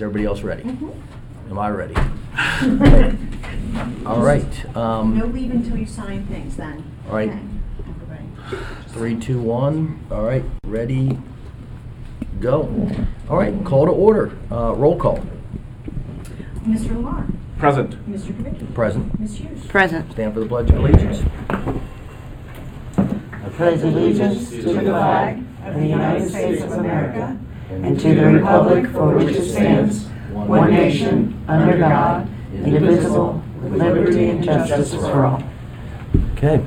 Is everybody else ready? Mm-hmm. Am I ready? All right. um, No leave until you sign things then. All right. Okay, everybody. Three, two, one. All right, ready, go. All right, call to order. Uh, Roll call. Mr. Lamar, Present. Mr. Kubicki, Present. Ms. Hughes. Present. Stand for the Pledge of Allegiance. I pledge allegiance to the flag of the United States of America and to the republic for which it stands, one nation, under God, indivisible, with liberty and justice for all. Okay.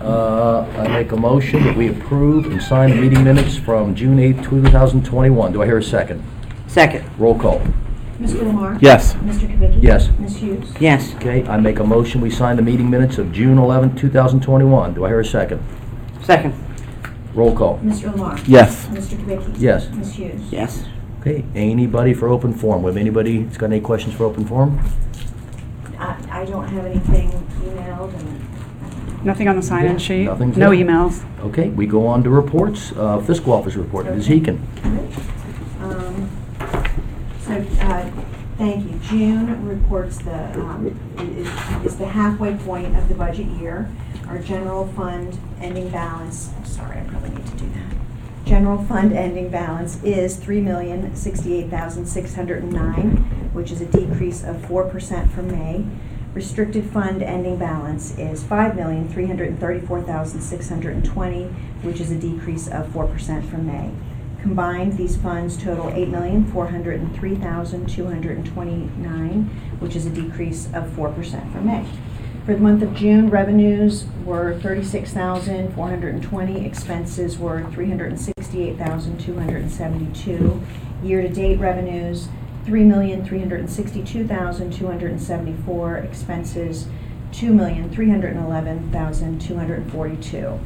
Uh, I make a motion that we approve and sign the meeting minutes from June 8, 2021. Do I hear a second? Second. Roll call. Mr. Lamar. Yes. Mr. Kubicki. Yes. Ms. Hughes. Yes. Okay, I make a motion, we sign the meeting minutes of June 11, 2021. Do I hear a second? Second. Roll call. Mr. Lamar. Yes. Mr. Kubicki. Yes. Ms. Hughes. Yes. Okay, anybody for open forum? Have anybody that's got any questions for open forum? I, I don't have anything emailed and. Nothing on the sign-in sheet? Nothing's No there. emails? Okay, we go on to reports. Uh, Fiscal Office report, Ms. Heekin. Um, So, uh, thank you. June reports the, um, is is the halfway point of the budget year. Our general fund ending balance, sorry, I probably need to do that. General fund ending balance is three million sixty-eight thousand six hundred and nine, which is a decrease of four percent from May. Restricted fund ending balance is five million three hundred and thirty-four thousand six hundred and twenty, which is a decrease of four percent from May. Combined, these funds total eight million, four hundred and three thousand, two hundred and twenty-nine, which is a decrease of four percent from May. For the month of June, revenues were thirty-six thousand, four hundred and twenty, expenses were three hundred and sixty-eight thousand, two hundred and seventy-two. Year-to-date revenues, three million, three hundred and sixty-two thousand, two hundred and seventy-four, expenses, two million, three hundred and eleven thousand, two hundred and forty-two.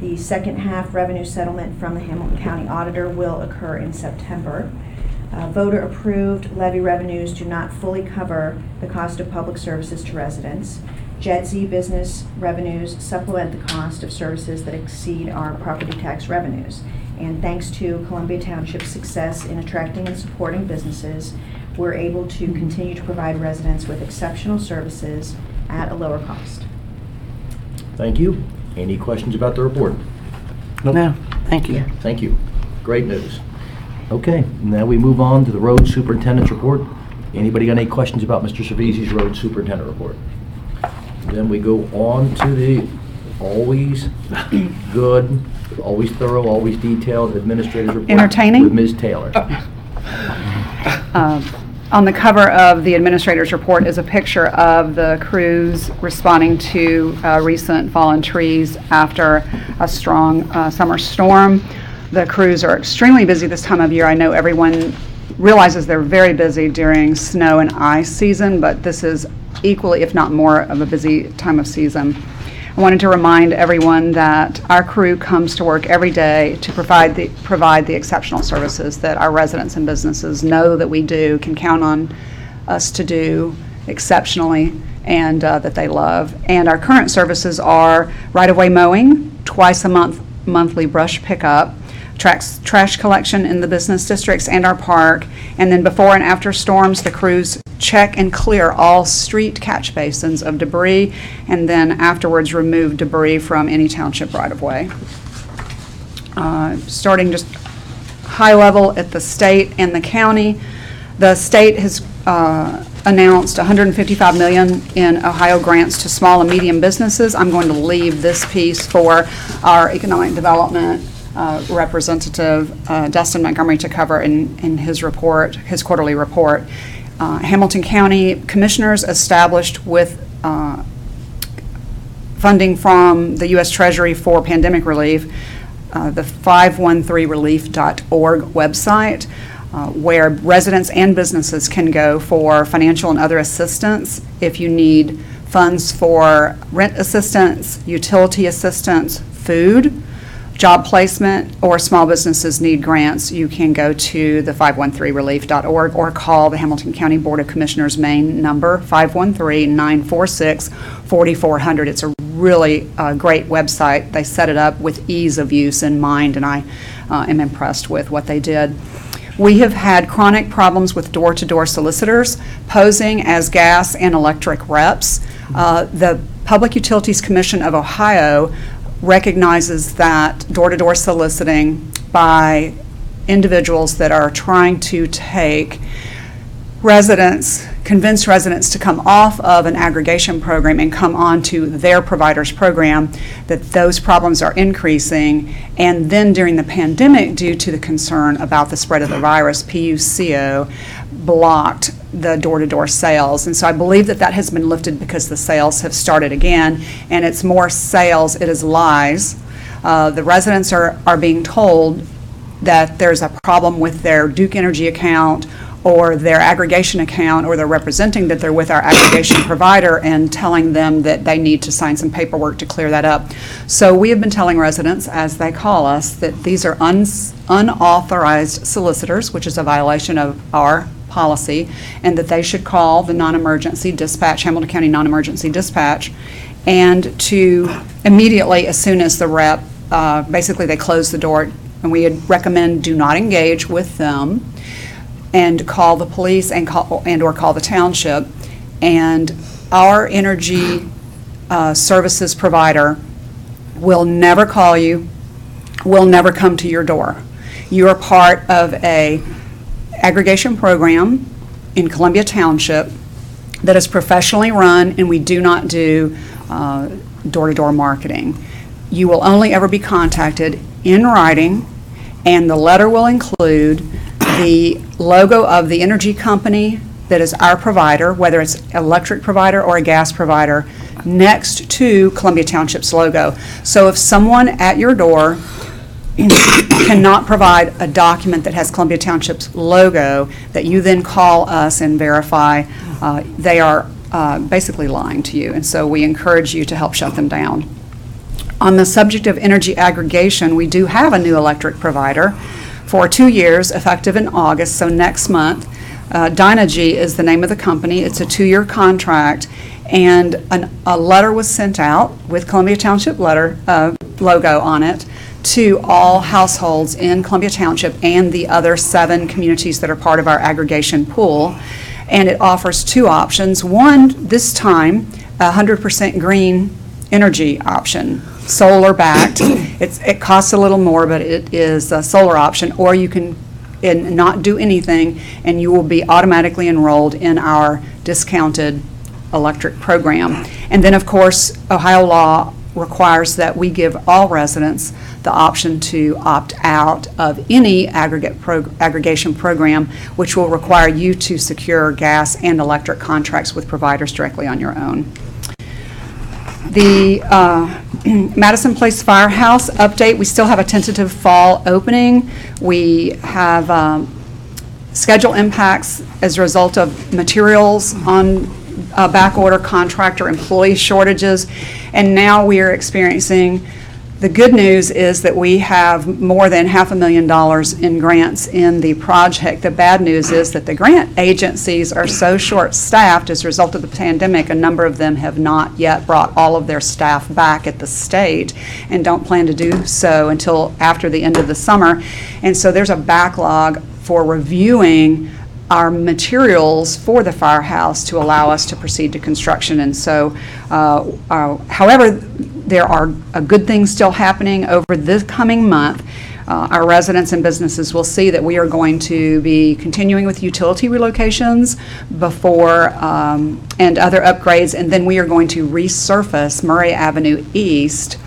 The second half revenue settlement from the Hamilton County Auditor will occur in September. Uh, Voter-approved levy revenues do not fully cover the cost of public services to residents. JEDZ business revenues supplement the cost of services that exceed our property tax revenues. And thanks to Columbia Township's success in attracting and supporting businesses, we're able to continue to provide residents with exceptional services at a lower cost. Thank you. Any questions about the report? No, thank you. Thank you. Great news. Okay, now we move on to the road superintendent's report. Anybody got any questions about Mr. Savisi's road superintendent report? Then we go on to the always good, always thorough, always detailed administrative report. Entertaining? With Ms. Taylor. Uh, On the cover of the administrator's report is a picture of the crews responding to uh, recent fallen trees after a strong uh, summer storm. The crews are extremely busy this time of year. I know everyone realizes they're very busy during snow and ice season, but this is equally, if not more, of a busy time of season. I wanted to remind everyone that our crew comes to work every day to provide the, provide the exceptional services that our residents and businesses know that we do, can count on us to do exceptionally, and uh, that they love. And our current services are right-of-way mowing, twice a month, monthly brush pickup, trash, trash collection in the business districts and our park, and then before and after storms, the crews check and clear all street catch basins of debris, and then afterwards remove debris from any township right-of-way. Uh, Starting just high level at the state and the county, the state has uh, announced 155 million in Ohio grants to small and medium businesses. I'm going to leave this piece for our economic development uh, representative, uh, Dustin Montgomery, to cover in, in his report, his quarterly report. Uh, Hamilton County Commissioners established with uh, funding from the U.S. Treasury for pandemic relief, uh, the 513relief.org website, uh, where residents and businesses can go for financial and other assistance if you need funds for rent assistance, utility assistance, food, job placement, or small businesses need grants, you can go to the 513relief.org or call the Hamilton County Board of Commissioners main number, 513-946-4400. It's a really uh, great website. They set it up with ease of use in mind, and I uh, am impressed with what they did. We have had chronic problems with door-to-door solicitors posing as gas and electric reps. Uh, The Public Utilities Commission of Ohio recognizes that door-to-door soliciting by individuals that are trying to take residents, convince residents to come off of an aggregation program and come on to their provider's program, that those problems are increasing. And then during the pandemic, due to the concern about the spread of the virus, PUCO blocked the door-to-door sales. And so I believe that that has been lifted because the sales have started again, and it's more sales, it is lies. Uh, The residents are, are being told that there's a problem with their Duke Energy account or their aggregation account, or they're representing that they're with our aggregation provider and telling them that they need to sign some paperwork to clear that up. So we have been telling residents, as they call us, that these are unauthorized solicitors, which is a violation of our policy, and that they should call the non-emergency dispatch, Hamilton County Non-Emergency Dispatch, and to immediately, as soon as the rep, uh, basically they close the door, and we recommend do not engage with them, and call the police and call, and/or call the township. And our energy uh, services provider will never call you, will never come to your door. You are part of a aggregation program in Columbia Township that is professionally run, and we do not do uh, door-to-door marketing. You will only ever be contacted in writing, and the letter will include the logo of the energy company that is our provider, whether it's electric provider or a gas provider, next to Columbia Township's logo. So if someone at your door cannot provide a document that has Columbia Township's logo, that you then call us and verify, uh, they are uh, basically lying to you. And so we encourage you to help shut them down. On the subject of energy aggregation, we do have a new electric provider for two years, effective in August, so next month. Uh, Dynegy is the name of the company. It's a two-year contract, and an- a letter was sent out with Columbia Township letter, uh, logo on it, to all households in Columbia Township and the other seven communities that are part of our aggregation pool. And it offers two options. One, this time, a 100% green energy option, solar backed. It's, it costs a little more, but it is a solar option, or you can not do anything, and you will be automatically enrolled in our discounted electric program. And then, of course, Ohio law requires that we give all residents the option to opt out of any aggregate prog- aggregation program, which will require you to secure gas and electric contracts with providers directly on your own. The uh, Madison Place Firehouse update, we still have a tentative fall opening. We have um, schedule impacts as a result of materials on uh, back order, contractor, employee shortages, and now we are experiencing, the good news is that we have more than half a million dollars in grants in the project. The bad news is that the grant agencies are so short-staffed as a result of the pandemic, a number of them have not yet brought all of their staff back at the state and don't plan to do so until after the end of the summer. And so there's a backlog for reviewing our materials for the firehouse to allow us to proceed to construction. And so, uh, uh, however, there are good things still happening over this coming month. Uh, Our residents and businesses will see that we are going to be continuing with utility relocations before, um, and other upgrades, and then we are going to resurface Murray Avenue East.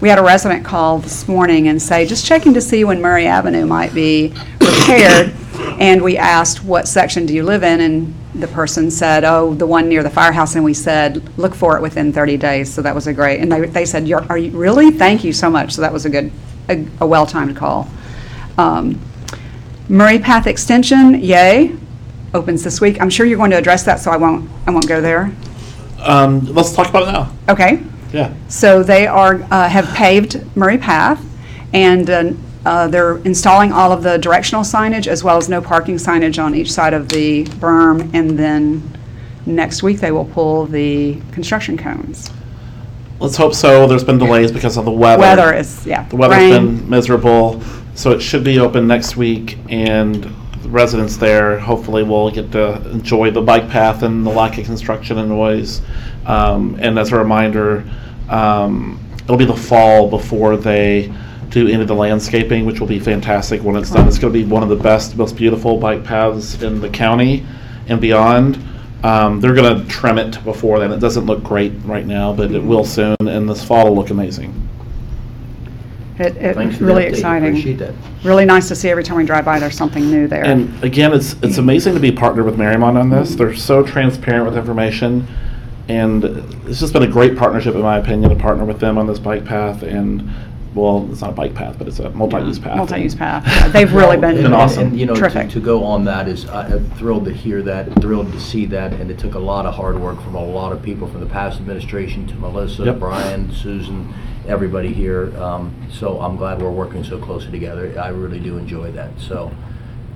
We had a resident call this morning and say, just checking to see when Murray Avenue might be repaired. And we asked, what section do you live in? And the person said, oh, the one near the firehouse. And we said, look for it within 30 days. So that was a great, and they, they said, "You're- are you, really? Thank you so much. So that was a good, a, a well-timed call. Um, Murray Path Extension, yay, opens this week. I'm sure you're going to address that, so I won't, I won't go there. Um, let's talk about it now. Okay? Yeah. So they are, uh, have paved Murray Path, and uh, uh, they're installing all of the directional signage as well as no parking signage on each side of the berm, and then next week they will pull the construction cones. Let's hope so. There's been delays because of the weather. Weather is, yeah. The weather's rain. been miserable, so it should be open next week. And residents there hopefully will get to enjoy the bike path and the lack of construction and noise. Um, and as a reminder, um, it'll be the fall before they do any of the landscaping, which will be fantastic when it's done. It's going to be one of the best, most beautiful bike paths in the county and beyond. Um, they're going to trim it before then. It doesn't look great right now, but it will soon, and this fall will look amazing. It, Thanks it's for the really update. exciting. Appreciate that. Really nice to see every time we drive by, there's something new there. And again, it's it's amazing to be partnered with Mariemont on this. They're so transparent with information, and it's just been a great partnership, in my opinion, to partner with them on this bike path. And well, it's not a bike path, but it's a multi-use path. Multi-use path. Yeah, They've really been and- awesome. And, you know, to terrific. to go on that is, I- I'm thrilled to hear that, thrilled to see that, and it took a lot of hard work from a lot of people, from the past administration to Melissa, Yep. Brian, Susan, everybody here. Um, So I'm glad we're working so closely together. I really do enjoy that, so.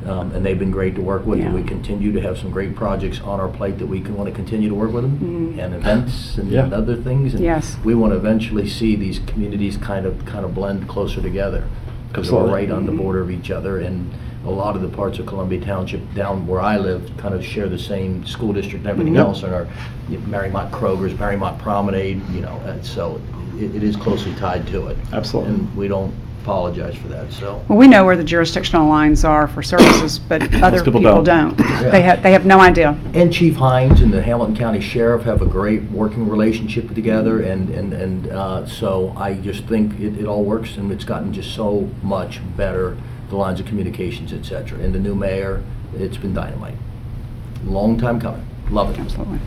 Um, And they've been great to work with, and we continue to have some great projects on our plate that we can want to continue to work with them, Mhm. and events and Yeah. other things. and Yes. We want to eventually see these communities kind of, kind of blend closer together. Because we're right on the border of each other, and a lot of the parts of Columbia Township down where I live kind of share the same school district and everything Mhm. else, and our you know, Mariemont Kroger's, Mariemont Promenade, you know, and so it, it is closely tied to it. Absolutely. And we don't apologize for that, so. Well, we know where the jurisdictional lines are for services, but other people people don't. don't. They have, they have no idea. And Chief Hines and the Hamilton County Sheriff have a great working relationship together, and, and, and uh, so I just think it, it all works, and it's gotten just so much better, the lines of communications, et cetera. And the new mayor, it's been dynamite. Long time coming. Love it. Absolutely.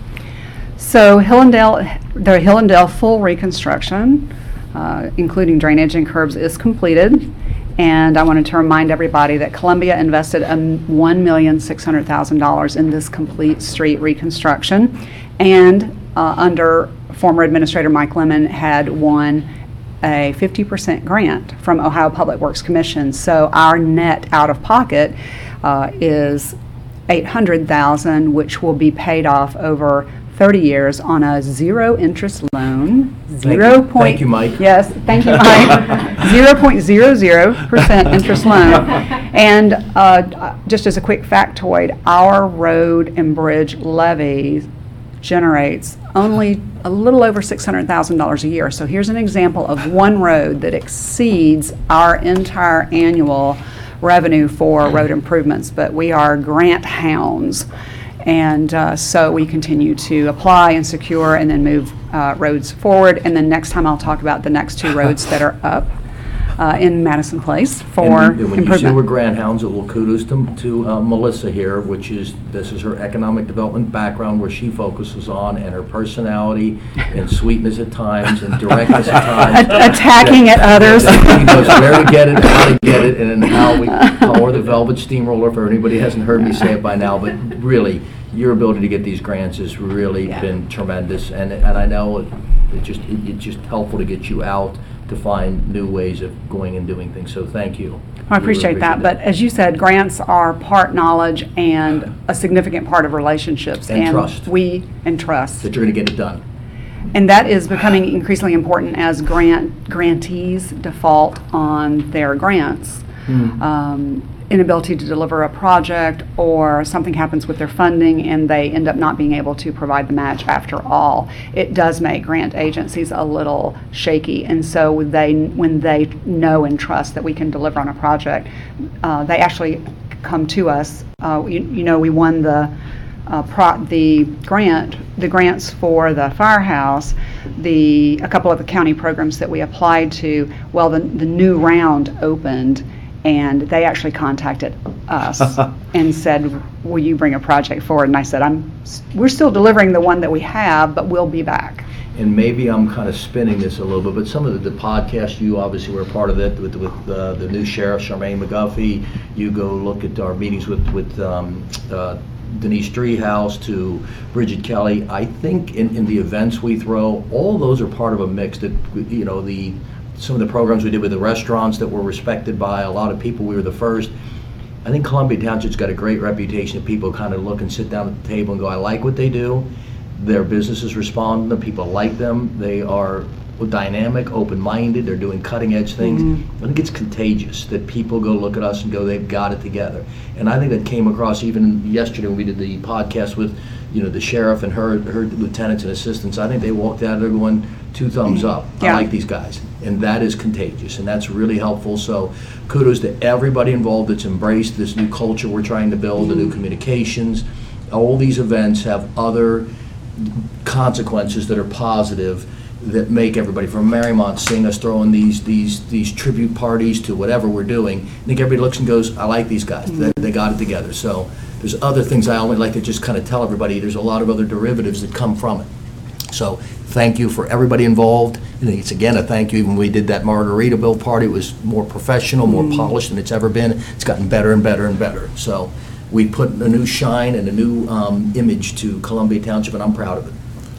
So Hillendale, the Hillendale full reconstruction, uh, including drainage and curbs, is completed. And I wanted to remind everybody that Columbia invested um, $1,600,000 in this complete street reconstruction. And uh, under former Administrator Mike Lemon had won a 50% grant from Ohio Public Works Commission. So our net out-of-pocket uh, is 800,000, which will be paid off over 30 years on a zero-interest loan. Zero you. point. Thank you, Mike. Yes, thank you, Mike. 0.00% interest loan. And uh, just as a quick factoid, our road and bridge levy generates only a little over $600,000 a year. So here's an example of one road that exceeds our entire annual revenue for road improvements, but we are grant hounds. And uh, so we continue to apply and secure and then move uh, roads forward. And then next time I'll talk about the next two roads that are up uh, in Madison Place for And when- you say we're improvement. grand hounds, a little kudos to, to uh, Melissa here, which is, this is her economic development background where she focuses on, and her personality and sweetness at times, and directness at times. A- Attacking at others. She knows where to get it, how to get it, and then how we, call her the velvet steamroller, for anybody who hasn't heard me say it by now, but really, your ability to get these grants has really Yeah. been tremendous, and, and I know it it just, it- it's just helpful to get you out to find new ways of going and doing things, so thank you. I appreciate that, but as you said, grants are part knowledge and a significant part of relationships. And trust. we, and trust. That you're gonna get it done. And that is becoming increasingly important as grant, grantees default on their grants. Hmm. Um, Inability to deliver a project, or something happens with their funding and they end up not being able to provide the match after all. It does make grant agencies a little shaky, and so they, when they know and trust that we can deliver on a project, uh, they actually come to us. Uh, You you know, we won the uh, pro, the grant, the grants for the firehouse, the, a couple of the county programs that we applied to, well, the, the new round opened, and they actually contacted us and said, will you bring a project forward? And I said, I'm, we're still delivering the one that we have, but we'll be back. And maybe I'm kind of spinning this a little bit, but some of the, the podcasts, you obviously were a part of it with, with uh, the new sheriff, Charmaine McGuffey. You go look at our meetings with, with um, uh, Denise Driehaus to Bridget Kelly. I think in, in the events we throw, all those are part of a mix that, you know, the, some of the programs we did with the restaurants that were respected by a lot of people, we were the first. I think Columbia Township's got a great reputation of people kind of look and sit down at the table and go, I like what they do. Their businesses respond to them, people like them. They are dynamic, open-minded, they're doing cutting-edge things. Mm-hmm. I think it's contagious that people go look at us and go, they've got it together. And I think that came across even yesterday when we did the podcast with, you know, the sheriff and her, her lieutenants and assistants. I think they walked out of there going, two thumbs up. I Yeah. like these guys. And that is contagious, and that's really helpful. So kudos to everybody involved that's embraced this new culture we're trying to build, the new mm-hmm. communications. All these events have other consequences that are positive that make everybody from Mariemont seeing us throwing these these these tribute parties to whatever we're doing. I think everybody looks and goes, I like these guys. They, mm-hmm. they got it together. So there's other things I only like to just kind of tell everybody. There's a lot of other derivatives that come from it. So thank you for everybody involved. And it's again a thank you. Even when we did that Margaritaville party, it was more professional, more polished than it's ever been. It's gotten better and better and better. So we put a new shine and a new um, image to Columbia Township, and I'm proud of it.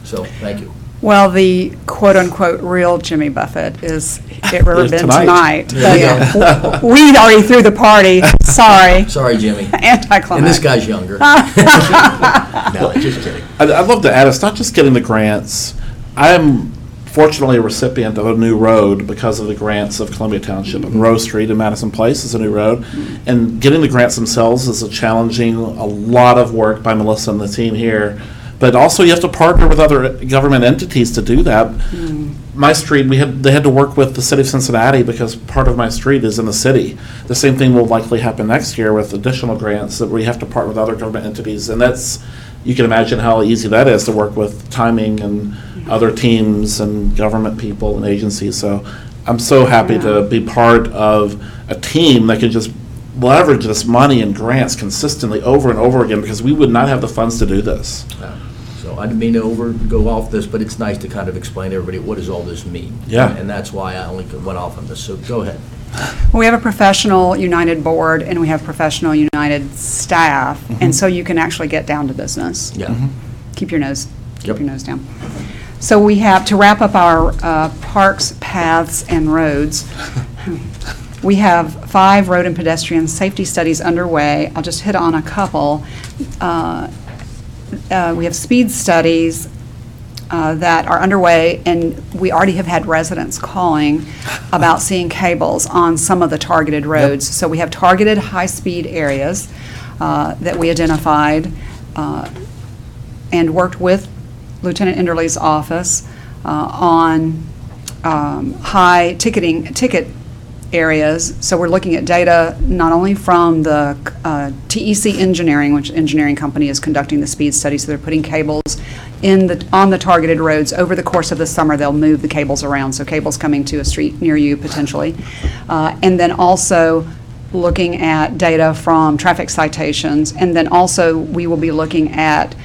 So thank you. Well, the quote-unquote real Jimmy Buffett is at Riverbend tonight. tonight. But We already threw the party, sorry. Sorry, Jimmy. Anticlimactic. And this guy's younger. no, just kidding. I'd, I'd love to add, it's not just getting the grants. I'm fortunately a recipient of a new road because of the grants of Columbia Township. Mm-hmm. And Rose Street in Madison Place is a new road. And getting the grants themselves is a challenging, a lot of work by Melissa and the team here. But also you have to partner with other government entities to do that. Mm-hmm. My street, we had, they had to work with the city of Cincinnati because part of my street is in the city. The same thing will likely happen next year with additional grants that we have to partner with other government entities. And that's, you can imagine how easy that is to work with timing and other teams and government people and agencies. So I'm so happy to be part of a team that can just leverage this money and grants consistently over and over again because we would not have the funds to do this. So I didn't mean to over, go off this, but it's nice to kind of explain to everybody, what does all this mean? Yeah. And that's why I only went off on this, so go ahead. We have a professional United Board, and we have professional United staff, and so you can actually get down to business. Yeah. Keep your nose, keep Yep. your nose down. So we have, to wrap up our uh, parks, paths, and roads, we have five road and pedestrian safety studies underway. I'll just hit on a couple. Uh, uh, We have speed studies uh, that are underway, and we already have had residents calling about seeing cables on some of the targeted roads. So we have targeted high-speed areas uh, that we identified uh, and worked with Lieutenant Enderle's office uh, on um, high ticketing, ticket areas. So we're looking at data not only from the uh, TEC Engineering, which engineering company is conducting the speed study, so they're putting cables in the, on the targeted roads. Over the course of the summer, they'll move the cables around, so cables coming to a street near you potentially. Uh, And then also looking at data from traffic citations. And then also, we will be looking at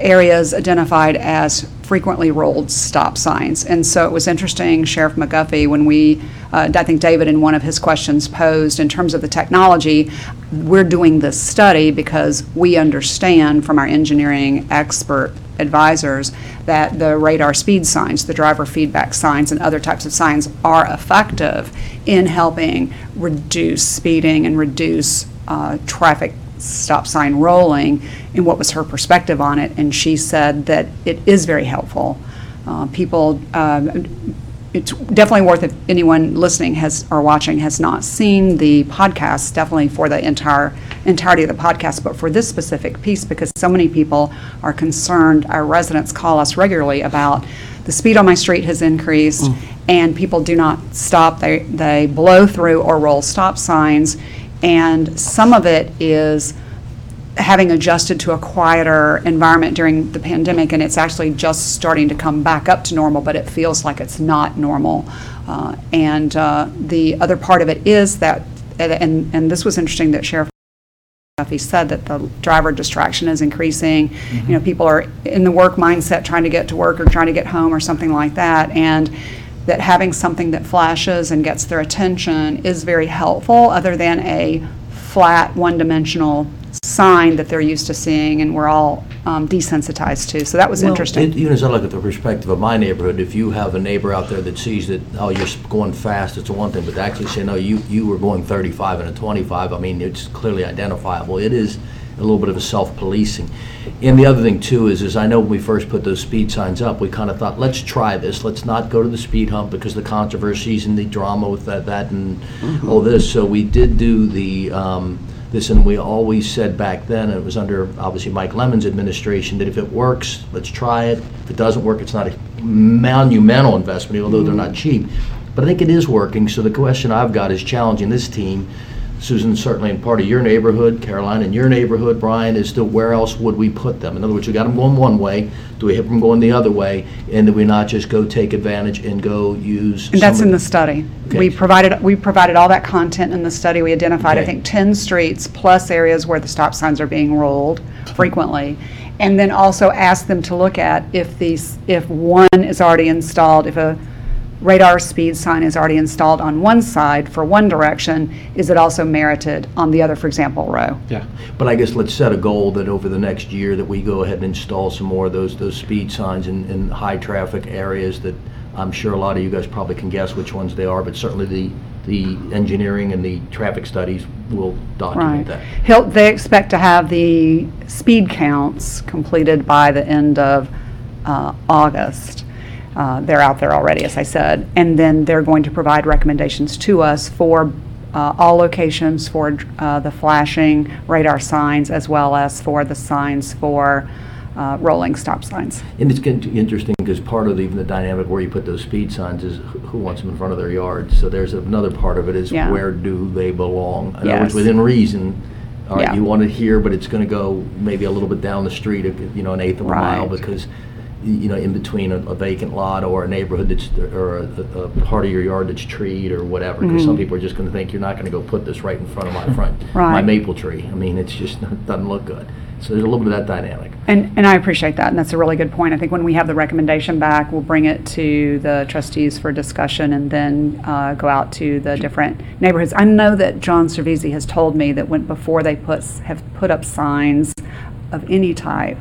areas identified as frequently rolled stop signs. And so it was interesting, Sheriff McGuffey, when we, uh, I think David in one of his questions posed, in terms of the technology, we're doing this study because we understand from our engineering expert advisors that the radar speed signs, the driver feedback signs, and other types of signs are effective in helping reduce speeding and reduce uh, traffic stop sign rolling and what was her perspective on it. And she said that it is very helpful. Uh, People, um, it's definitely worth, if anyone listening has, or watching has not seen the podcast, definitely for the entire, entirety of the podcast, but for this specific piece, because so many people are concerned, our residents call us regularly about, the speed on my street has increased, and people do not stop, they, they blow through or roll stop signs, and some of it is having adjusted to a quieter environment during the pandemic, and it's actually just starting to come back up to normal, but it feels like it's not normal. Uh, And uh, the other part of it is that, and, and this was interesting that Sheriff Duffy said that the driver distraction is increasing. You know, people are in the work mindset, trying to get to work or trying to get home or something like that. And that having something that flashes and gets their attention is very helpful, other than a flat, one-dimensional sign that they're used to seeing and we're all um, desensitized to. So that was Well, interesting. it- Even as I look at the perspective of my neighborhood, if you have a neighbor out there that sees that, oh, you're s- going fast, it's one thing, but to actually say, no, you, you were going 35 and a 25, I mean, it's clearly identifiable. It is, a little bit of a self-policing. And the other thing too is, is I know when we first put those speed signs up, we kind of thought, let's try this, let's not go to the speed hump because the controversies and the drama with that, that and all this. So we did do the, um, this, and we always said back then, and it was under, obviously, Mike Lemon's administration, that if it works, let's try it. If it doesn't work, it's not a monumental investment, although they're not cheap. But I think it is working, so the question I've got is challenging this team. Susan, certainly in part of your neighborhood, Caroline, in your neighborhood, Brian, is to where else would we put them? In other words, we got them going one way, do we have them going the other way? And do we not just go take advantage and go use? And that's in the study. Okay. We provided, we provided all that content in the study. We identified, I Okay. think, 10 streets plus areas where the stop signs are being rolled frequently. And then also asked them to look at if these, if one is already installed, if a radar speed sign is already installed on one side for one direction, is it also merited on the other, for example, row? Yeah. But I guess let's set a goal that over the next year that we go ahead and install some more of those, those speed signs in, in high-traffic areas that I'm sure a lot of you guys probably can guess which ones they are, but certainly the, the engineering and the traffic studies will document Right. that. He'll, they expect to have the speed counts completed by the end of uh, August. Uh, They're out there already, as I said. And then they're going to provide recommendations to us for uh, all locations for uh, the flashing radar signs as well as for the signs for uh, rolling stop signs. And it's getting interesting because part of even the dynamic where you put those speed signs is who who wants them in front of their yard. So there's another part of it is Yeah. where do they belong? In other Yes. words, within reason, all right, Yeah. you want it here, but it's going to go maybe a little bit down the street, you know, an eighth of a mile Right. because, you know, in between a a vacant lot or a neighborhood that's, or a, a part of your yard that's treed or whatever. Because some people are just going to think you're not going to go put this right in front of my front, my Mm-hmm. Maple tree. I mean, it's just, doesn't look good. So there's a little bit of that dynamic. And, and I appreciate that, and that's a really good point. I think when we have the recommendation back, we'll bring it to the trustees for discussion and then uh, go out to the different neighborhoods. I know that John Cervisi has told me that when, before they put, have put up signs of any type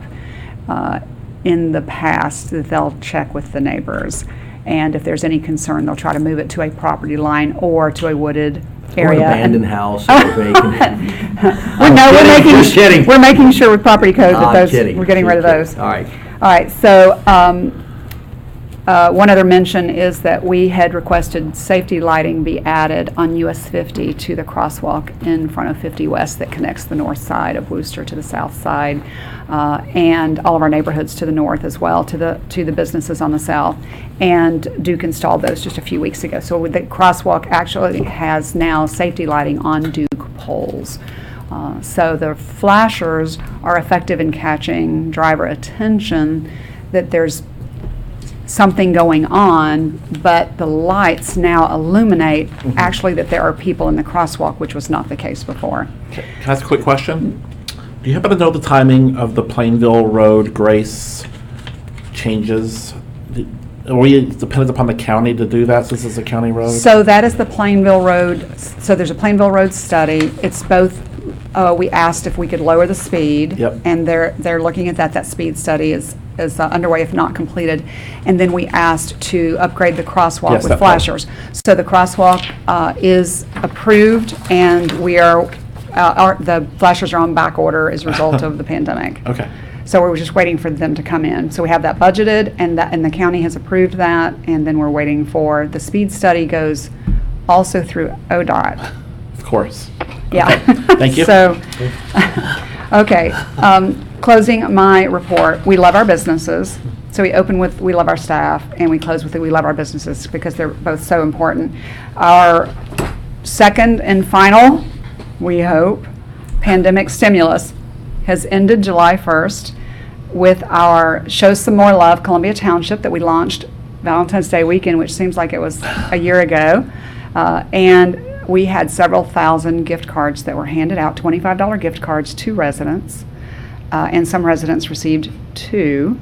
uh, in the past, that they'll check with the neighbors. And if there's any concern, they'll try to move it to a property line or to a wooded Or area. an abandoned house or vacant. Well, no, we're kidding, making, kidding. we're making sure with property code that I'm those, kidding, we're getting rid of those. All right. All right, so, um, uh, one other mention is that we had requested safety lighting be added on US 50 to the crosswalk in front of 50 West that connects the north side of Wooster to the south side, uh, and all of our neighborhoods to the north as well, to the, to the businesses on the south. And Duke installed those just a few weeks ago. So the crosswalk actually has now safety lighting on Duke poles. Uh, So the flashers are effective in catching driver attention that there's something going on, but the lights now illuminate actually that there are people in the crosswalk, which was not the case before. Can I ask a quick question? Do you happen to know the timing of the Plainville Road Grace changes? Are we dependent upon the county to do that since it's a county road? So that is the Plainville Road, so there's a Plainville Road study. It's both, uh, we asked if we could lower the speed. Yep. And they're, they're looking at that. That speed study is, is uh, underway if not completed. And then we asked to upgrade the crosswalk Yes, with that part. flashers. So the crosswalk uh, is approved and we are, uh, our, the flashers are on back order as a result of the pandemic. Okay. So we're just waiting for them to come in. So we have that budgeted, and that, and the county has approved that, and then we're waiting for, the speed study goes also through ODOT. Of course. Yeah. Okay, Thank you. So, okay, um, closing my report, we love our businesses. So we open with, we love our staff, and we close with, we love our businesses, because they're both so important. Our second and final, we hope, pandemic stimulus has ended July 1st with our Show Some More Love Columbia Township that we launched Valentine's Day weekend, which seems like it was a year ago. Uh, And we had several thousand gift cards that were handed out, $25 gift cards to residents. Uh, And some residents received two.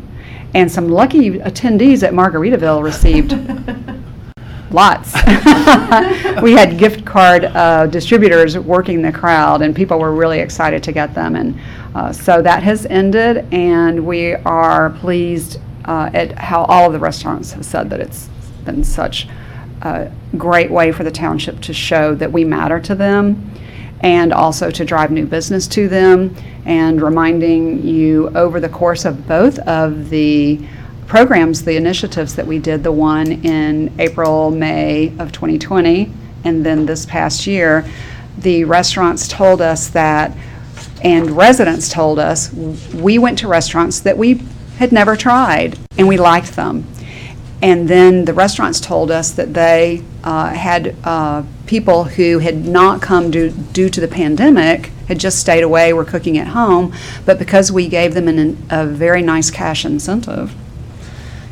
And some lucky attendees at Margaritaville received Lots. we had gift card uh, distributors working the crowd, and people were really excited to get them. And uh, so that has ended, and we are pleased uh, at how all of the restaurants have said that it's been such a great way for the township to show that we matter to them. and also to drive new business to them, and reminding you over the course of both of the programs, the initiatives that we did, the one in April, May of 2020, and then this past year, the restaurants told us that, and residents told us, we went to restaurants that we had never tried, and we liked them. And then the restaurants told us that they uh, had uh, people who had not come due, due to the pandemic, had just stayed away, were cooking at home, but because we gave them an, a very nice cash incentive,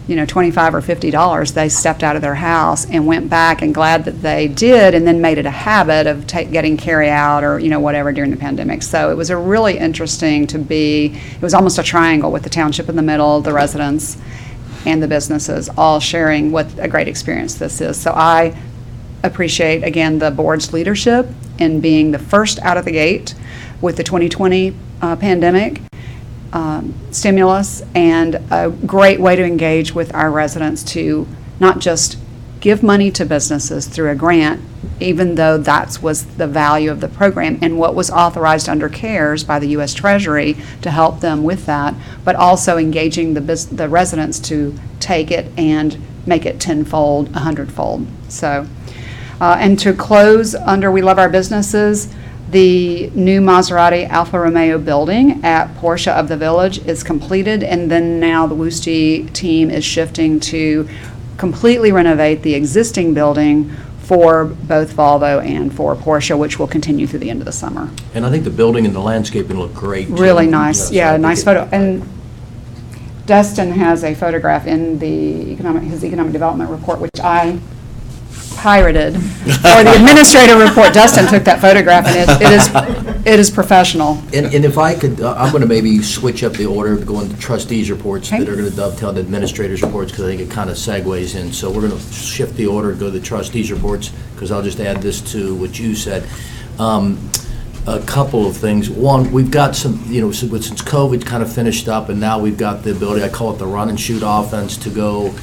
you know, 25 or 50 dollars, they stepped out of their house and went back and glad that they did, and then made it a habit of getting carry out or, you know, whatever during the pandemic. So it was a really interesting to be, it was almost a triangle with the township in the middle, the residents, and the businesses all sharing what a great experience this is. So I appreciate, again, the board's leadership in being the first out of the gate with the 2020 uh, pandemic um, stimulus and a great way to engage with our residents to not just give money to businesses through a grant, even though that was the value of the program and what was authorized under CARES by the U.S. Treasury to help them with that, but also engaging the, bus- the residents to take it and make it tenfold, a hundredfold. So, uh, and to close under We Love Our Businesses, the new Maserati Alfa Romeo building at Porsche of the Village is completed, and then now the Woostie team is shifting to completely renovate the existing building for both Volvo and for Porsche, which will continue through the end of the summer. And I think the building and the landscaping look great. too. Really nice, Yes, I yeah, think nice it- photo. And Dustin has a photograph in the economic, his economic development report, which I pirated, or the administrator report. Dustin took that photograph, and it it is, it is professional. And, and if I could, uh, I'm going to maybe switch up the order, go into trustees' reports that Okay. are going to dovetail the administrators' reports, because I think it kind of segues in. So we're going to shift the order, go to the trustees' reports, because I'll just add this to what you said. Um, A couple of things. One, we've got some, you know, since since COVID kind of finished up, and now we've got the ability, I call it the run and shoot offense, to go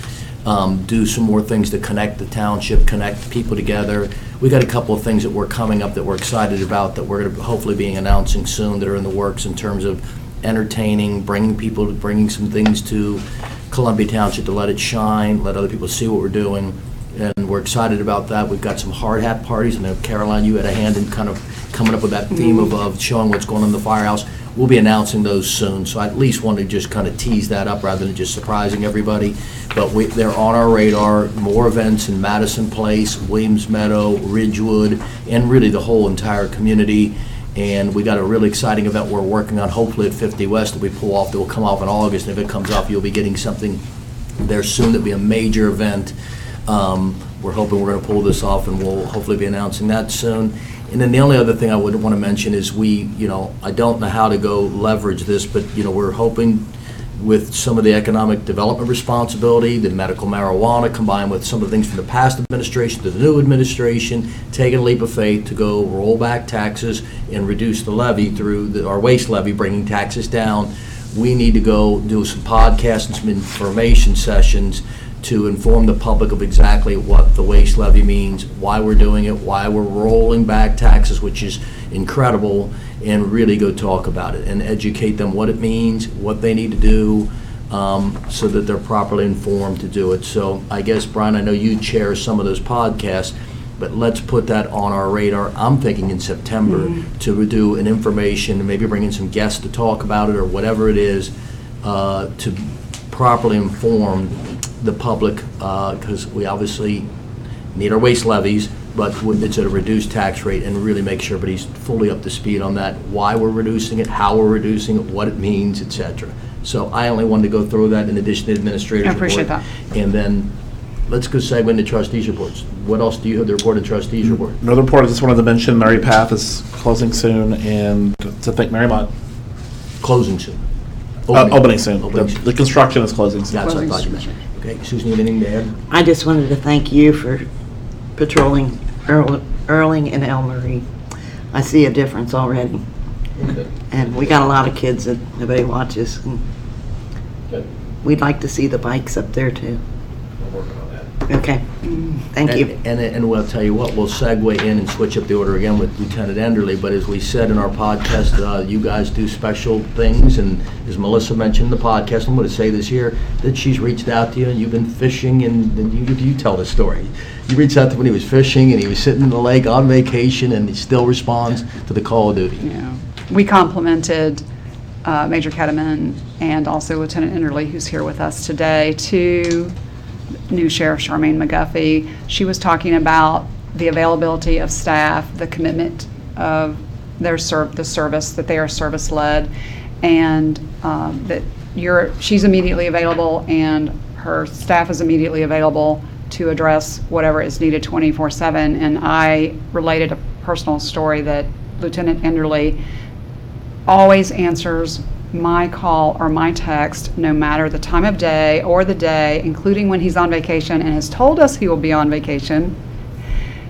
um, do some more things to connect the township, connect people together. We got a couple of things that we're coming up that we're excited about that we're going to hopefully being announcing soon that are in the works in terms of entertaining, bringing people, bringing some things to Columbia Township to let it shine, let other people see what we're doing. And we're excited about that. We've got some hard hat parties. I know Caroline, you had a hand in kind of coming up with that theme of, of showing what's going on in the firehouse. We'll be announcing those soon, so I at least want to just kind of tease that up rather than just surprising everybody. But we, they're on our radar, more events in Madison Place, Williams Meadow, Ridgewood, and really the whole entire community. And we got a really exciting event we're working on, hopefully at 50 West, that we pull off, that will come off in August. And if it comes off, you'll be getting something there soon. That'll be a major event. Um, We're hoping we're going to pull this off, and we'll hopefully be announcing that soon. And then the only other thing I would want to mention is we, you know, I don't know how to go leverage this, but, you know, we're hoping with some of the economic development responsibility, the medical marijuana, combined with some of the things from the past administration to the new administration, taking a leap of faith to go roll back taxes and reduce the levy through the- our waste levy, bringing taxes down. We need to go do some podcasts and some information sessions to inform the public of exactly what the waste levy means, why we're doing it, why we're rolling back taxes, which is incredible, and really go talk about it and educate them what it means, what they need to do, um, so that they're properly informed to do it. So I guess, Brian, I know you chair some of those podcasts, but let's put that on our radar. I'm thinking in September to do an information, maybe bring in some guests to talk about it or whatever it is, uh, to properly inform the public, because we obviously need our waste levies, but it's at a reduced tax rate, and really make sure everybody's fully up to speed on that, why we're reducing it, how we're reducing it, what it means, et cetera. So I only wanted to go through that in addition to the administrator's I report. appreciate that. And then, let's go segue into trustees' reports. What else do you have to report in trustees' report? Another report, I just wanted to mention, Murray Path is closing soon, and to thank Mariemont, Closing soon. uh, opening soon. The Opening soon. the construction is closing soon. That's what I thought you meant. Okay, Susan, you have anything to add? I just wanted to thank you for patrolling Earl- Erling and El Marie. I see a difference already. And we got a lot of kids that nobody watches. and We'd like to see the bikes up there too. Okay, thank you. And, and and we'll tell you what, we'll segue in and switch up the order again with Lieutenant Enderly, but as we said in our podcast, uh, you guys do special things, and as Melissa mentioned in the podcast, I'm gonna say this here, that she's reached out to you, and you've been fishing, and and you, you tell the story. You reached out to him when he was fishing, and he was sitting in the lake on vacation, and he still responds to the call of duty. Yeah. We complimented uh, Major Ketteman and also Lieutenant Enderly, who's here with us today, to new Sheriff Charmaine McGuffey. She was talking about the availability of staff, the commitment of their serv, the service, that they are service-led, and um, that you're, she's immediately available, and her staff is immediately available to address whatever is needed 24/7. And I related a personal story that Lieutenant Enderly always answers my call or my text, no matter the time of day or the day, including when he's on vacation, and has told us he will be on vacation.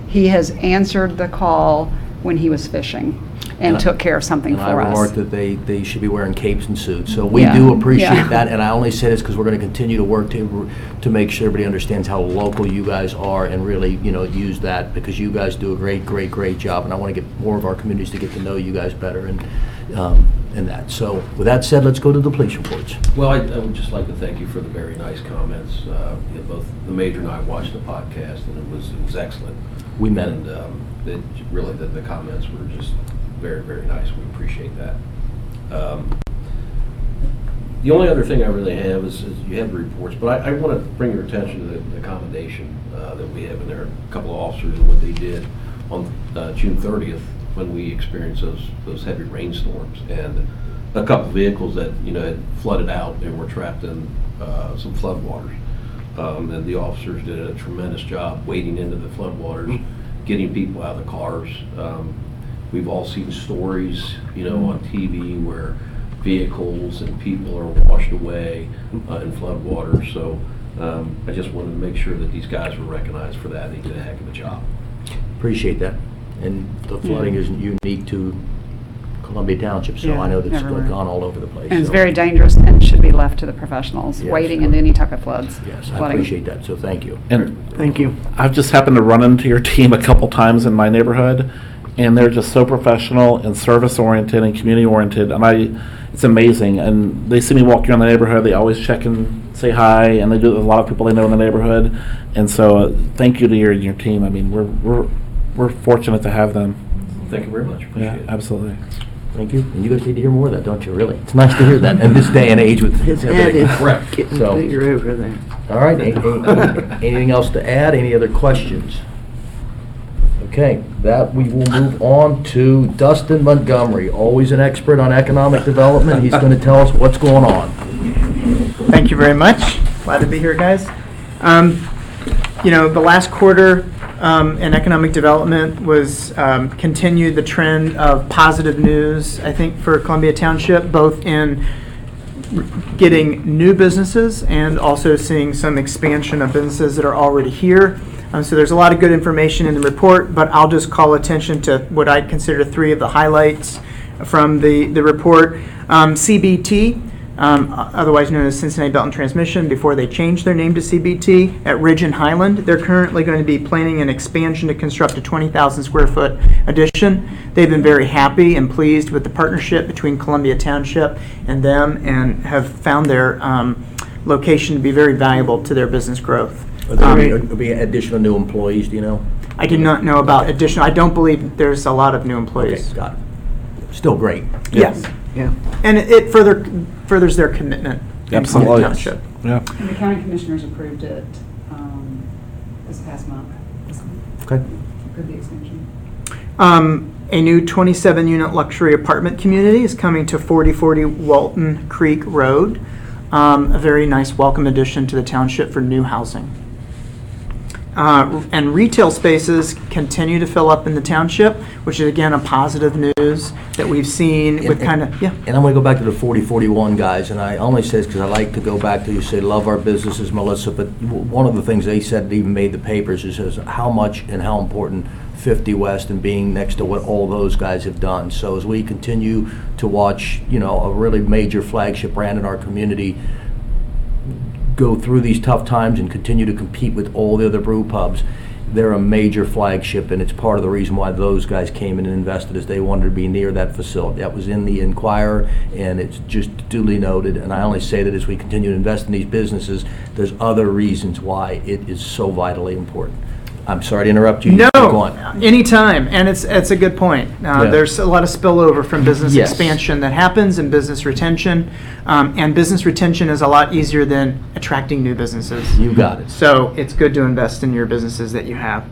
He has answered the call when he was fishing and And I- took care of something And I for us. remarked that they, they should be wearing capes and suits. So we Yeah, do yeah. appreciate that, and I only say this because we're going to continue to work to, to make sure everybody understands how local you guys are and really, you know, use that because you guys do a great, great, great job. And I want to get more of our communities to get to know you guys better and, um, and that. So with that said, let's go to the police reports. Well, I I would just like to thank you for the very nice comments. Uh, you know, Both the major and I watched the podcast, and it was, it was excellent. We it. And um, it, really, the, the comments were just very, very nice. We appreciate that. Um, The only other thing I really have is, is you have the reports, but I, I want to bring your attention to the the accommodation uh, that we have in there, a couple of officers and what they did on uh, June 30th when we experienced those, those heavy rainstorms. And a couple vehicles that, you know, had flooded out and were trapped in uh, some floodwaters. Um, And the officers did a tremendous job wading into the floodwaters, getting people out of the cars. Um, We've all seen stories, you know, on TV where vehicles and people are washed away uh, in floodwaters. So um, I just wanted to make sure that these guys were recognized for that. They did a heck of a job. Appreciate that. And the flooding isn't unique to Columbia Township, so I know that's everywhere. gone all over the place. And it's so- very dangerous and should be left to the professionals, Yes. wading into any type of floods. Yes, I flooding. appreciate that, so thank you. And Thank you. I've just happened to run into your team a couple times in my neighborhood, and they're just so professional and service oriented and community oriented, and I, it's amazing. And they see me walking around the neighborhood, they always check and say hi, and they do with a lot of people they know in the neighborhood. And so, uh, thank you to your your team. I mean, we're we're we're fortunate to have them. Thank you very much. Yeah, it. absolutely. Thank you. And you guys need to hear more of that, don't you, really? It's nice to hear that in this day and age with. His head is Correct. getting So- bigger over there. All right, any- any- anything else to add? Any other questions? Okay, that, we will move on to Dustin Montgomery, always an expert on economic development. He's going to tell us what's going on. Thank you very much. Glad to be here, guys. Um, You know, the last quarter um, in economic development was um, continued the trend of positive news, I think, for Columbia Township, both in getting new businesses and also seeing some expansion of businesses that are already here. Um, So there's a lot of good information in the report, but I'll just call attention to what I consider three of the highlights from the, the report. Um, CBT, um, otherwise known as Cincinnati Belt and Transmission, before they changed their name to CBT, at Ridge and Highland. They're currently going to be planning an expansion to construct a 20,000 square foot addition. They've been very happy and pleased with the partnership between Columbia Township and them and have found their um, location to be very valuable to their business growth. Are there Um, any- will be additional new employees, do you know? I do not know about additional, I don't believe there's a lot of new Okay, employees. got it. Still great. Yes. Yeah. And it- it further, furthers their commitment in Columbia Absolutely. Township. Yeah. And the county commissioners approved it um, this past month, Okay. approved the extension. Um, a new 27-unit luxury apartment community is coming to 4040 Walton Creek Road. Um, a very nice welcome addition to the township for new housing. Uh, and retail spaces continue to fill up in the township, which is again a positive news that we've seen with kind of, yeah. And I'm going to go back to the 4041 guys, and I only say this because I like to go back to, you say, love our businesses, Melissa, but w- one of the things they said that even made the papers is is how much and how important 50 West and being next to what all those guys have done. So as we continue to watch, you know, a really major flagship brand in our community go through these tough times and continue to compete with all the other brew pubs, they're a major flagship, and it's part of the reason why those guys came in and invested, is they wanted to be near that facility. That was in the Inquirer, and it's just duly noted, and I only say that as we continue to invest in these businesses, there's other reasons why it is so vitally important. I'm sorry to interrupt you. You No, keep going. anytime, and it's, it's a good point. Uh, Yeah. There's a lot of spillover from business Yes. expansion that happens and business retention. Um, And business retention is a lot easier than attracting new businesses. You got it. So it's good to invest in your businesses that you have.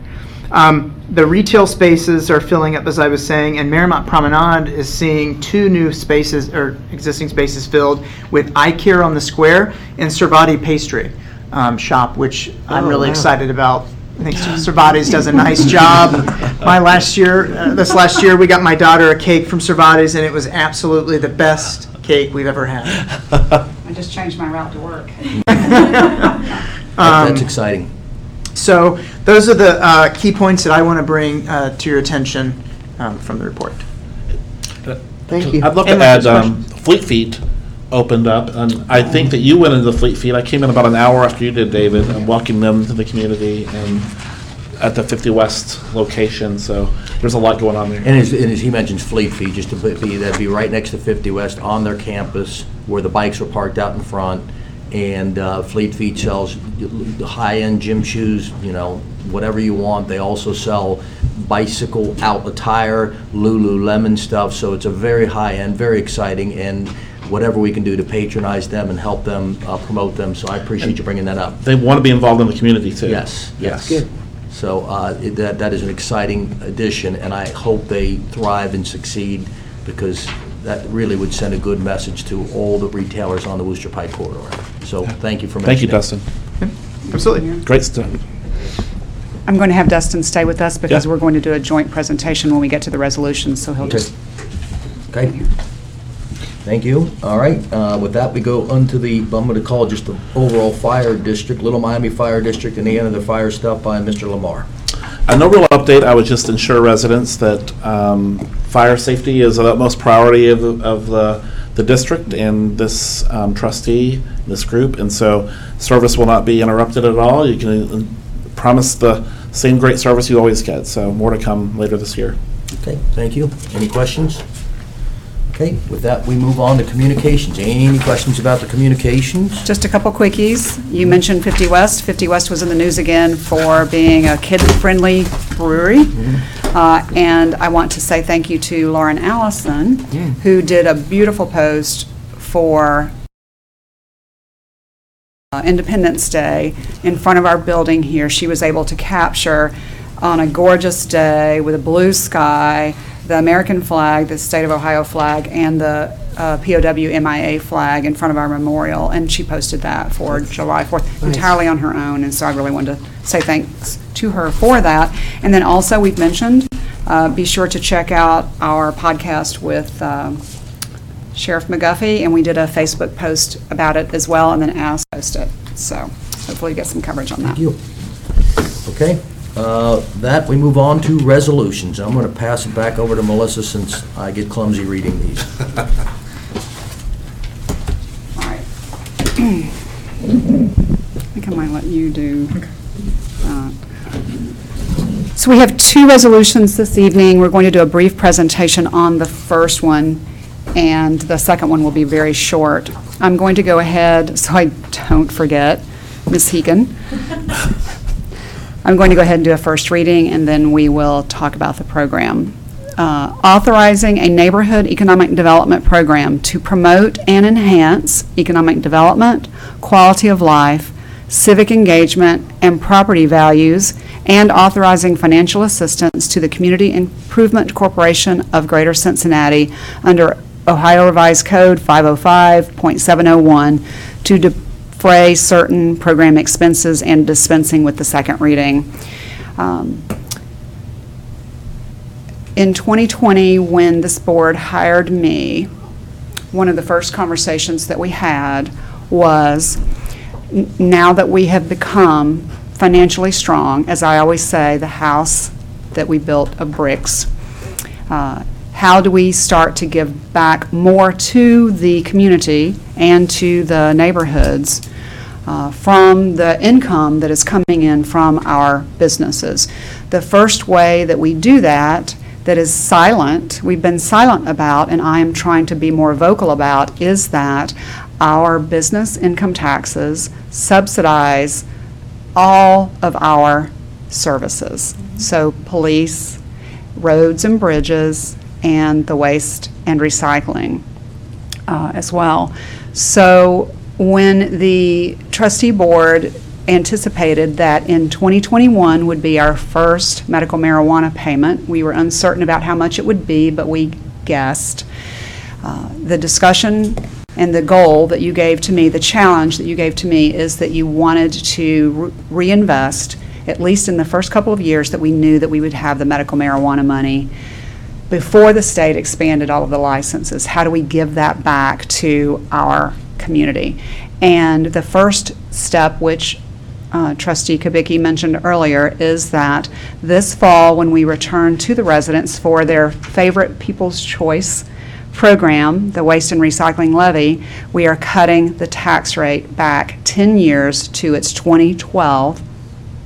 Um, The retail spaces are filling up, as I was saying, and Mariemont Promenade is seeing two new spaces, or existing spaces filled with eye care on the square and Servatii Pastry um, Shop, which I'm Oh, really wow. excited about. I think Servatii's does a nice job. My last year, uh, this last year, we got my daughter a cake from Servatii's, and it was absolutely the best cake we've ever had. I just changed my route to work. That- That's Um, exciting. So those are the uh, key points that I want to bring uh, to your attention um, from the report. Thank you. I'd love to Anyone add, has um, Fleet Feet opened up, and I think that you went into the Fleet Feet. I came in about an hour after you did, David, and welcomed them to the community and at the 50 West location, so there's a lot going on there. And as, and as he mentions, Fleet Feet, just to be, that'd be right next to 50 West on their campus where the bikes are parked out in front. And uh, Fleet Feet sells high-end gym shoes, you know, whatever you want. They also sell bicycle out attire, Lululemon stuff. So it's a very high-end, very exciting, and whatever we can do to patronize them and help them uh, promote them. So I appreciate you bringing that up. They want to be involved in the community, too. Yes, yes. So uh, it- that, that is an exciting addition, and I hope they thrive and succeed, because that really would send a good message to all the retailers on the Wooster Pike corridor. So thank you for Thank you, mentioning. Dustin. Absolutely. Great stuff. I'm going to have Dustin stay with us because Yeah. we're going to do a joint presentation when we get to the resolution, so he'll Okay. just Okay. Thank you. All right, uh, with that, we go onto the, I'm going to call just the overall fire district, Little Miami Fire District, and the end of the fire stuff by Mr. Lamar. Uh, No real update, I would just ensure residents that um, fire safety is the utmost priority of, the- of the, the district and this um, trustee, this group, and so service will not be interrupted at all. You can uh, promise the same great service you always get, so more to come later this year. Okay, thank you. Any questions? Okay, with that, we move on to communications. Any questions about the communications? Just a couple quickies. You mentioned 50 West. 50 West was in the news again for being a kid-friendly brewery. Uh, And I want to say thank you to Lauren Allison, who did a beautiful post for uh, Independence Day in front of our building here. She was able to capture on a gorgeous day with a blue sky, the American flag, the state of Ohio flag, and the uh, POW MIA flag in front of our memorial. And she posted that for July 4th entirely on her own. And so I really wanted to say thanks to her for that. And then also, we've mentioned, uh, be sure to check out our podcast with um, Sheriff McGuffey, and we did a Facebook post about it as well, and then asked to post it. So hopefully you get some coverage on that. Thank you. Okay, uh, that, we move on to resolutions. I'm going to pass it back over to Melissa since I get clumsy reading these. All right. I think I might let you do. uh, So we have two resolutions this evening. We're going to do a brief presentation on the first one, and the second one will be very short. I'm going to go ahead, so I don't forget, Ms. Hegan. I'm going to go ahead and do a first reading, and then we will talk about the program. Uh, Authorizing a neighborhood economic development program to promote and enhance economic development, quality of life, civic engagement, and property values, and authorizing financial assistance to the Community Improvement Corporation of Greater Cincinnati under Ohio Revised Code 505.701 to defray certain program expenses and dispensing with the second reading. Um, In 2020, when this board hired me, one of the first conversations that we had was, n- now that we have become financially strong, as I always say, the house that we built of bricks, uh, how do we start to give back more to the community and to the neighborhoods? uh, from the income that is coming in from our businesses. The first way that we do that, that is silent, we've been silent about, and I am trying to be more vocal about, is that our business income taxes subsidize all of our services. So police, roads and bridges, and the waste and recycling uh, as well. So when the trustee board anticipated that in 2021 would be our first medical marijuana payment, we were uncertain about how much it would be, but we guessed. Uh, The discussion and the goal that you gave to me, the challenge that you gave to me, is that you wanted to re- reinvest, at least in the first couple of years, that we knew that we would have the medical marijuana money before the state expanded all of the licenses. How do we give that back to our community? And the first step, which uh, trustee Kubicki mentioned earlier, is that this fall, when we return to the residents for their favorite People's Choice program, the Waste and Recycling Levy, we are cutting the tax rate back 10 years to its 2012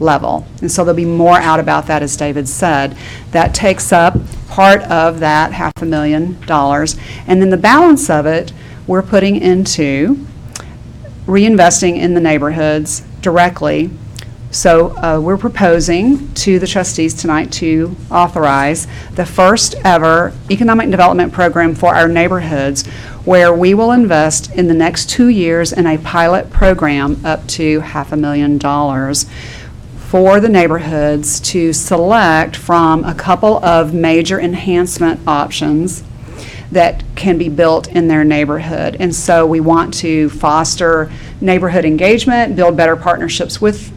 level. And so there'll be more out about that, as David said. That takes up part of that half a million dollars. And then the balance of it, we're putting into reinvesting in the neighborhoods directly. So uh, we're proposing to the trustees tonight to authorize the first-ever economic development program for our neighborhoods, where we will invest in the next two years in a pilot program up to half a million dollars for the neighborhoods to select from a couple of major enhancement options that can be built in their neighborhood. And so we want to foster neighborhood engagement, build better partnerships with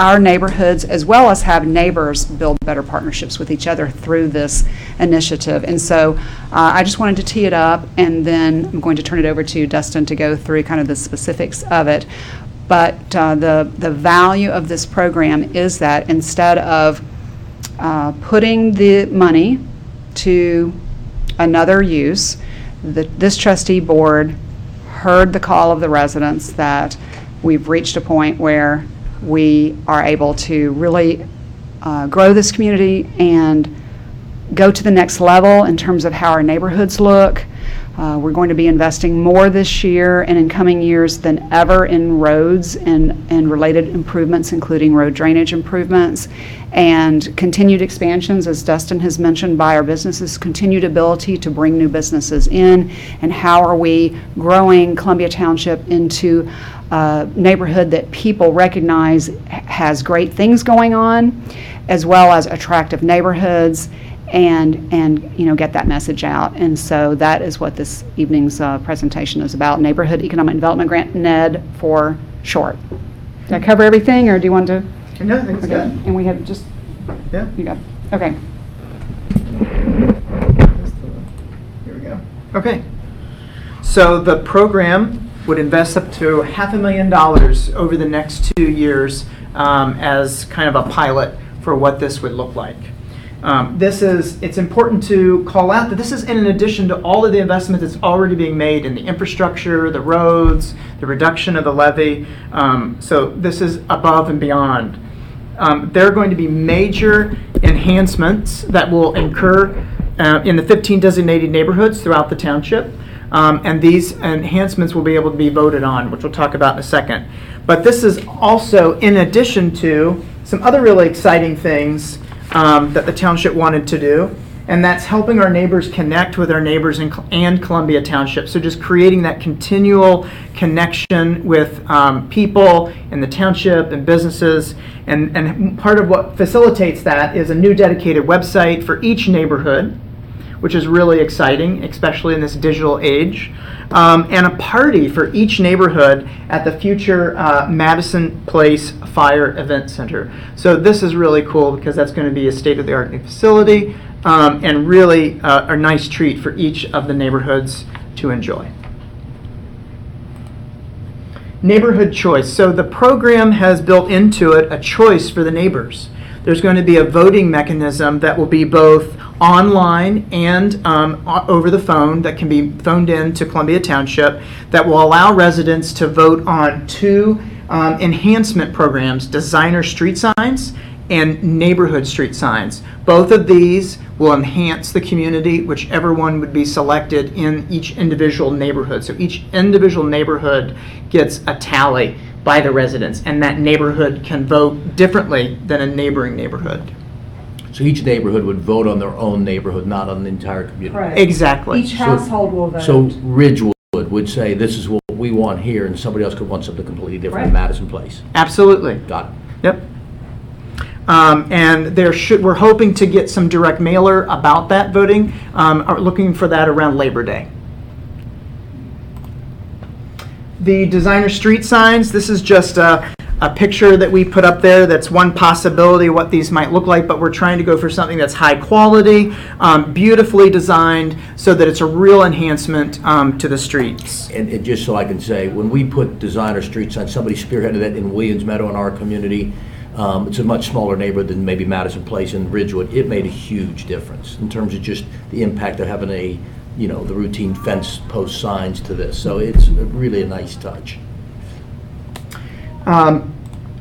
our neighborhoods, as well as have neighbors build better partnerships with each other through this initiative. And so uh, I just wanted to tee it up, and then I'm going to turn it over to Dustin to go through kind of the specifics of it. But uh, the, the value of this program is that instead of uh, putting the money to another use, the, this trustee board heard the call of the residents that we've reached a point where we are able to really uh, grow this community and go to the next level in terms of how our neighborhoods look. Uh, We're going to be investing more this year and in coming years than ever in roads and, and related improvements, including road drainage improvements, and continued expansions, as Dustin has mentioned, by our businesses, continued ability to bring new businesses in, and how are we growing Columbia Township into a neighborhood that people recognize has great things going on, as well as attractive neighborhoods, and, and, you know, get that message out. And so that is what this evening's uh, presentation is about, Neighborhood Economic Development Grant, NED for short. Did I cover everything, or do you want to? No, I think it's Okay, good. and we have just, Yeah. you got, okay. Here we go. Okay. So the program would invest up to half a million dollars over the next two years um, as kind of a pilot for what this would look like. Um, This is, it's important to call out that this is in addition to all of the investment that's already being made in the infrastructure, the roads, the reduction of the levy. Um, So this is above and beyond. Um, There are going to be major enhancements that will incur uh, in the 15 designated neighborhoods throughout the township. Um, And these enhancements will be able to be voted on, which we'll talk about in a second. But this is also in addition to some other really exciting things um, that the township wanted to do. And that's helping our neighbors connect with our neighbors in, and Columbia Township. So just creating that continual connection with um, people in the township and businesses. And, and part of what facilitates that is a new dedicated website for each neighborhood, which is really exciting, especially in this digital age. Um, and a party for each neighborhood at the future uh, Madison Place Fire Event Center. So this is really cool because that's going to be a state-of-the-art new facility um, and really uh, a nice treat for each of the neighborhoods to enjoy. Neighborhood choice. So the program has built into it a choice for the neighbors. There's going to be a voting mechanism that will be both online and um, over the phone that can be phoned in to Columbia Township that will allow residents to vote on two um, enhancement programs, designer street signs and neighborhood street signs. Both of these will enhance the community, whichever one would be selected in each individual neighborhood. So each individual neighborhood gets a tally by the residents, and that neighborhood can vote differently than a neighboring neighborhood. So each neighborhood would vote on their own neighborhood, not on the entire community? Correct. Exactly. Each household will vote. So Ridgewood would say, this is what we want here, and somebody else could want something completely different in Right. Madison Place. Absolutely. Got it. Yep. Um, and there should, we're hoping to get some direct mailer about that voting, um, are looking for that around Labor Day. The designer street signs, this is just a, a picture that we put up there. That's one possibility what these might look like, but we're trying to go for something that's high quality, um, beautifully designed, so that it's a real enhancement, um, to the streets. And it, just so I can say, when we put designer street signs, somebody spearheaded that in Williams Meadow in our community. Um, it's a much smaller neighborhood than maybe Madison Place and Ridgewood. It made a huge difference in terms of just the impact of having a, you know, the routine fence post signs to this. So it's really a nice touch. Um,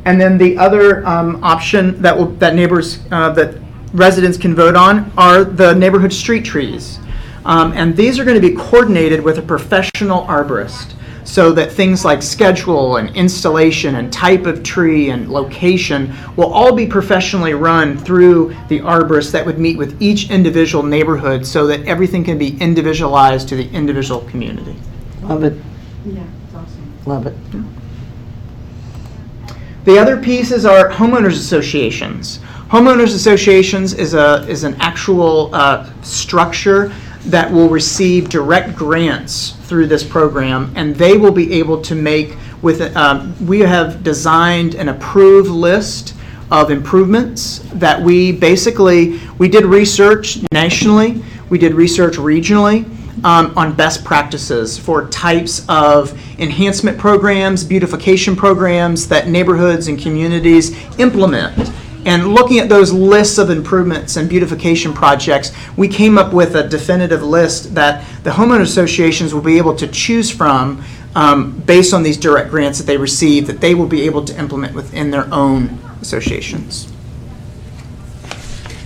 And then the other um, option that will, that neighbors, uh, that residents can vote on are the neighborhood street trees. Um, And these are going to be coordinated with a professional arborist, so that things like schedule and installation and type of tree and location will all be professionally run through the arborist that would meet with each individual neighborhood, so that everything can be individualized to the individual community. Love it, Yeah, it's awesome. love it. The other pieces are homeowners associations. Homeowners associations is a, is an actual uh, structure that will receive direct grants through this program, and they will be able to make with, um, we have designed an approved list of improvements that we basically, we did research nationally, we did research regionally, um, on best practices for types of enhancement programs, beautification programs that neighborhoods and communities implement. And looking at those lists of improvements and beautification projects, we came up with a definitive list that the homeowner associations will be able to choose from um, based on these direct grants that they receive, that they will be able to implement within their own associations.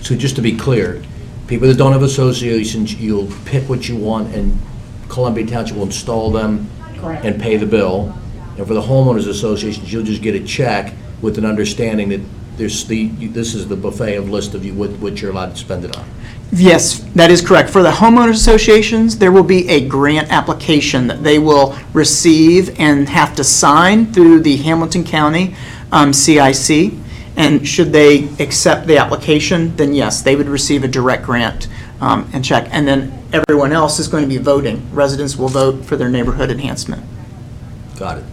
So just to be clear, people that don't have associations, you'll pick what you want and Columbia Township will install them Correct. and pay the bill. And for the homeowners associations, you'll just get a check with an understanding that there's the, this is the buffet of list of you, what, what you're allowed to spend it on. Yes, that is correct. For the homeowners associations, there will be a grant application that they will receive and have to sign through the Hamilton County um, CIC. And should they accept the application, then yes, they would receive a direct grant um, and check. And then everyone else is going to be voting. Residents will vote for their neighborhood enhancement. Got it.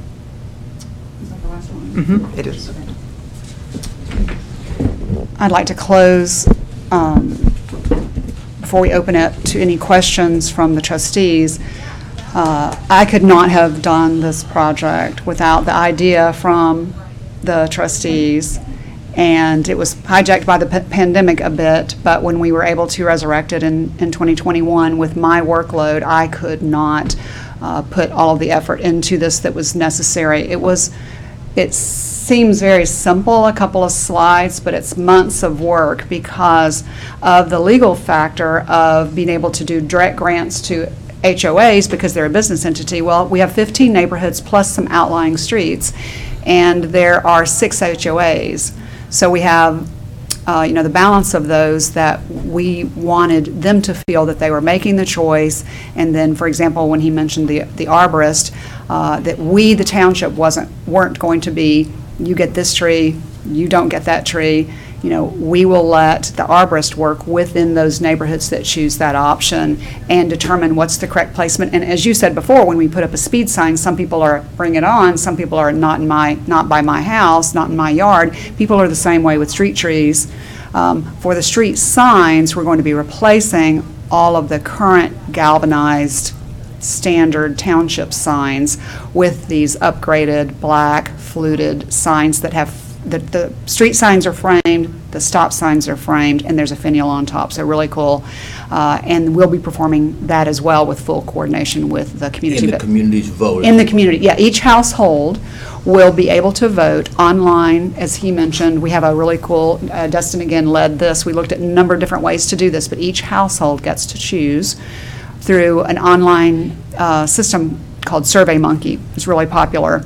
Is that the last one? Mhm, It is. I'd like to close, um, before we open it to any questions from the trustees. Uh, I could not have done this project without the idea from the trustees. And it was hijacked by the pa- pandemic a bit, but when we were able to resurrect it in, in 2021 with my workload, I could not uh, put all of the effort into this that was necessary. It was, it seems very simple, a couple of slides, but it's months of work because of the legal factor of being able to do direct grants to HOAs because they're a business entity. Well, we have 15 neighborhoods plus some outlying streets, and there are six HOAs. So we have uh, you know, the balance of those that we wanted them to feel that they were making the choice. And then, for example, when he mentioned the, the arborist, uh, that we, the township, wasn't, weren't going to be, you get this tree, you don't get that tree. You know, we will let the arborist work within those neighborhoods that choose that option and determine what's the correct placement. And as you said before, when we put up a speed sign, some people are bring it on, some people are not in my, not by my house, not in my yard. People are the same way with street trees. Um, For the street signs, we're going to be replacing all of the current galvanized standard township signs with these upgraded black fluted signs that have, the, the street signs are framed, the stop signs are framed, and there's a finial on top, so really cool. Uh, And we'll be performing that as well with full coordination with the community. And the But- community's vote. in the community, yeah, each household will be able to vote online. As he mentioned, we have a really cool, uh, Dustin again led this. We looked at a number of different ways to do this, but each household gets to choose through an online uh, system called SurveyMonkey. It's really popular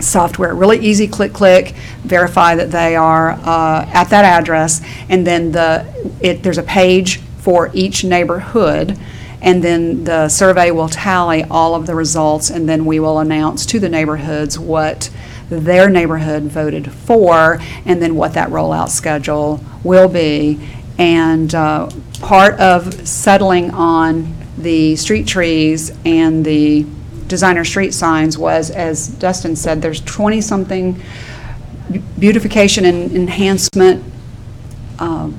software. Really easy, click, click, verify that they are uh, at that address, and then the, it, there's a page for each neighborhood, and then the survey will tally all of the results, and then we will announce to the neighborhoods what their neighborhood voted for, and then what that rollout schedule will be. And uh, part of settling on the street trees and the designer street signs was, as Dustin said, there's 20-something beautification and enhancement um,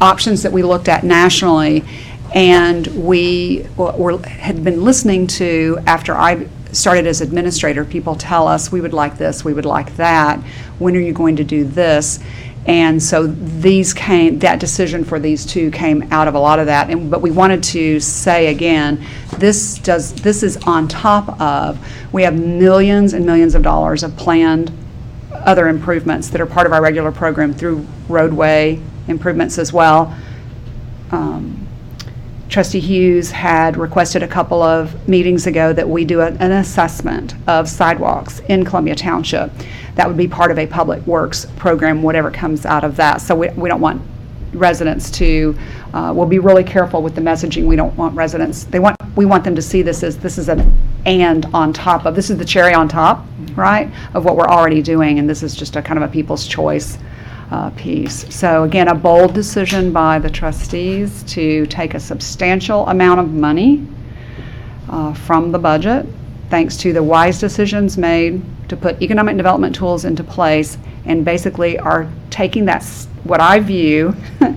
options that we looked at nationally, and we were, had been listening to, after I started as administrator, people tell us, we would like this, we would like that, when are you going to do this? And so these came, that decision for these two came out of a lot of that, and, but we wanted to say again, this does, this is on top of, we have millions and millions of dollars of planned other improvements that are part of our regular program through roadway improvements as well. Um, Trustee Hughes had requested a couple of meetings ago that we do a- an assessment of sidewalks in Columbia Township. That would be part of a Public Works program, whatever comes out of that. So we we don't want residents to, uh, we'll be really careful with the messaging. We don't want residents, they want, we want them to see this as, this is an and on top of, this is the cherry on top, right, of what we're already doing, and this is just a kind of a people's choice uh, piece. So again, a bold decision by the trustees to take a substantial amount of money uh, from the budget, thanks to the wise decisions made to put economic development tools into place, and basically are taking that, what I view,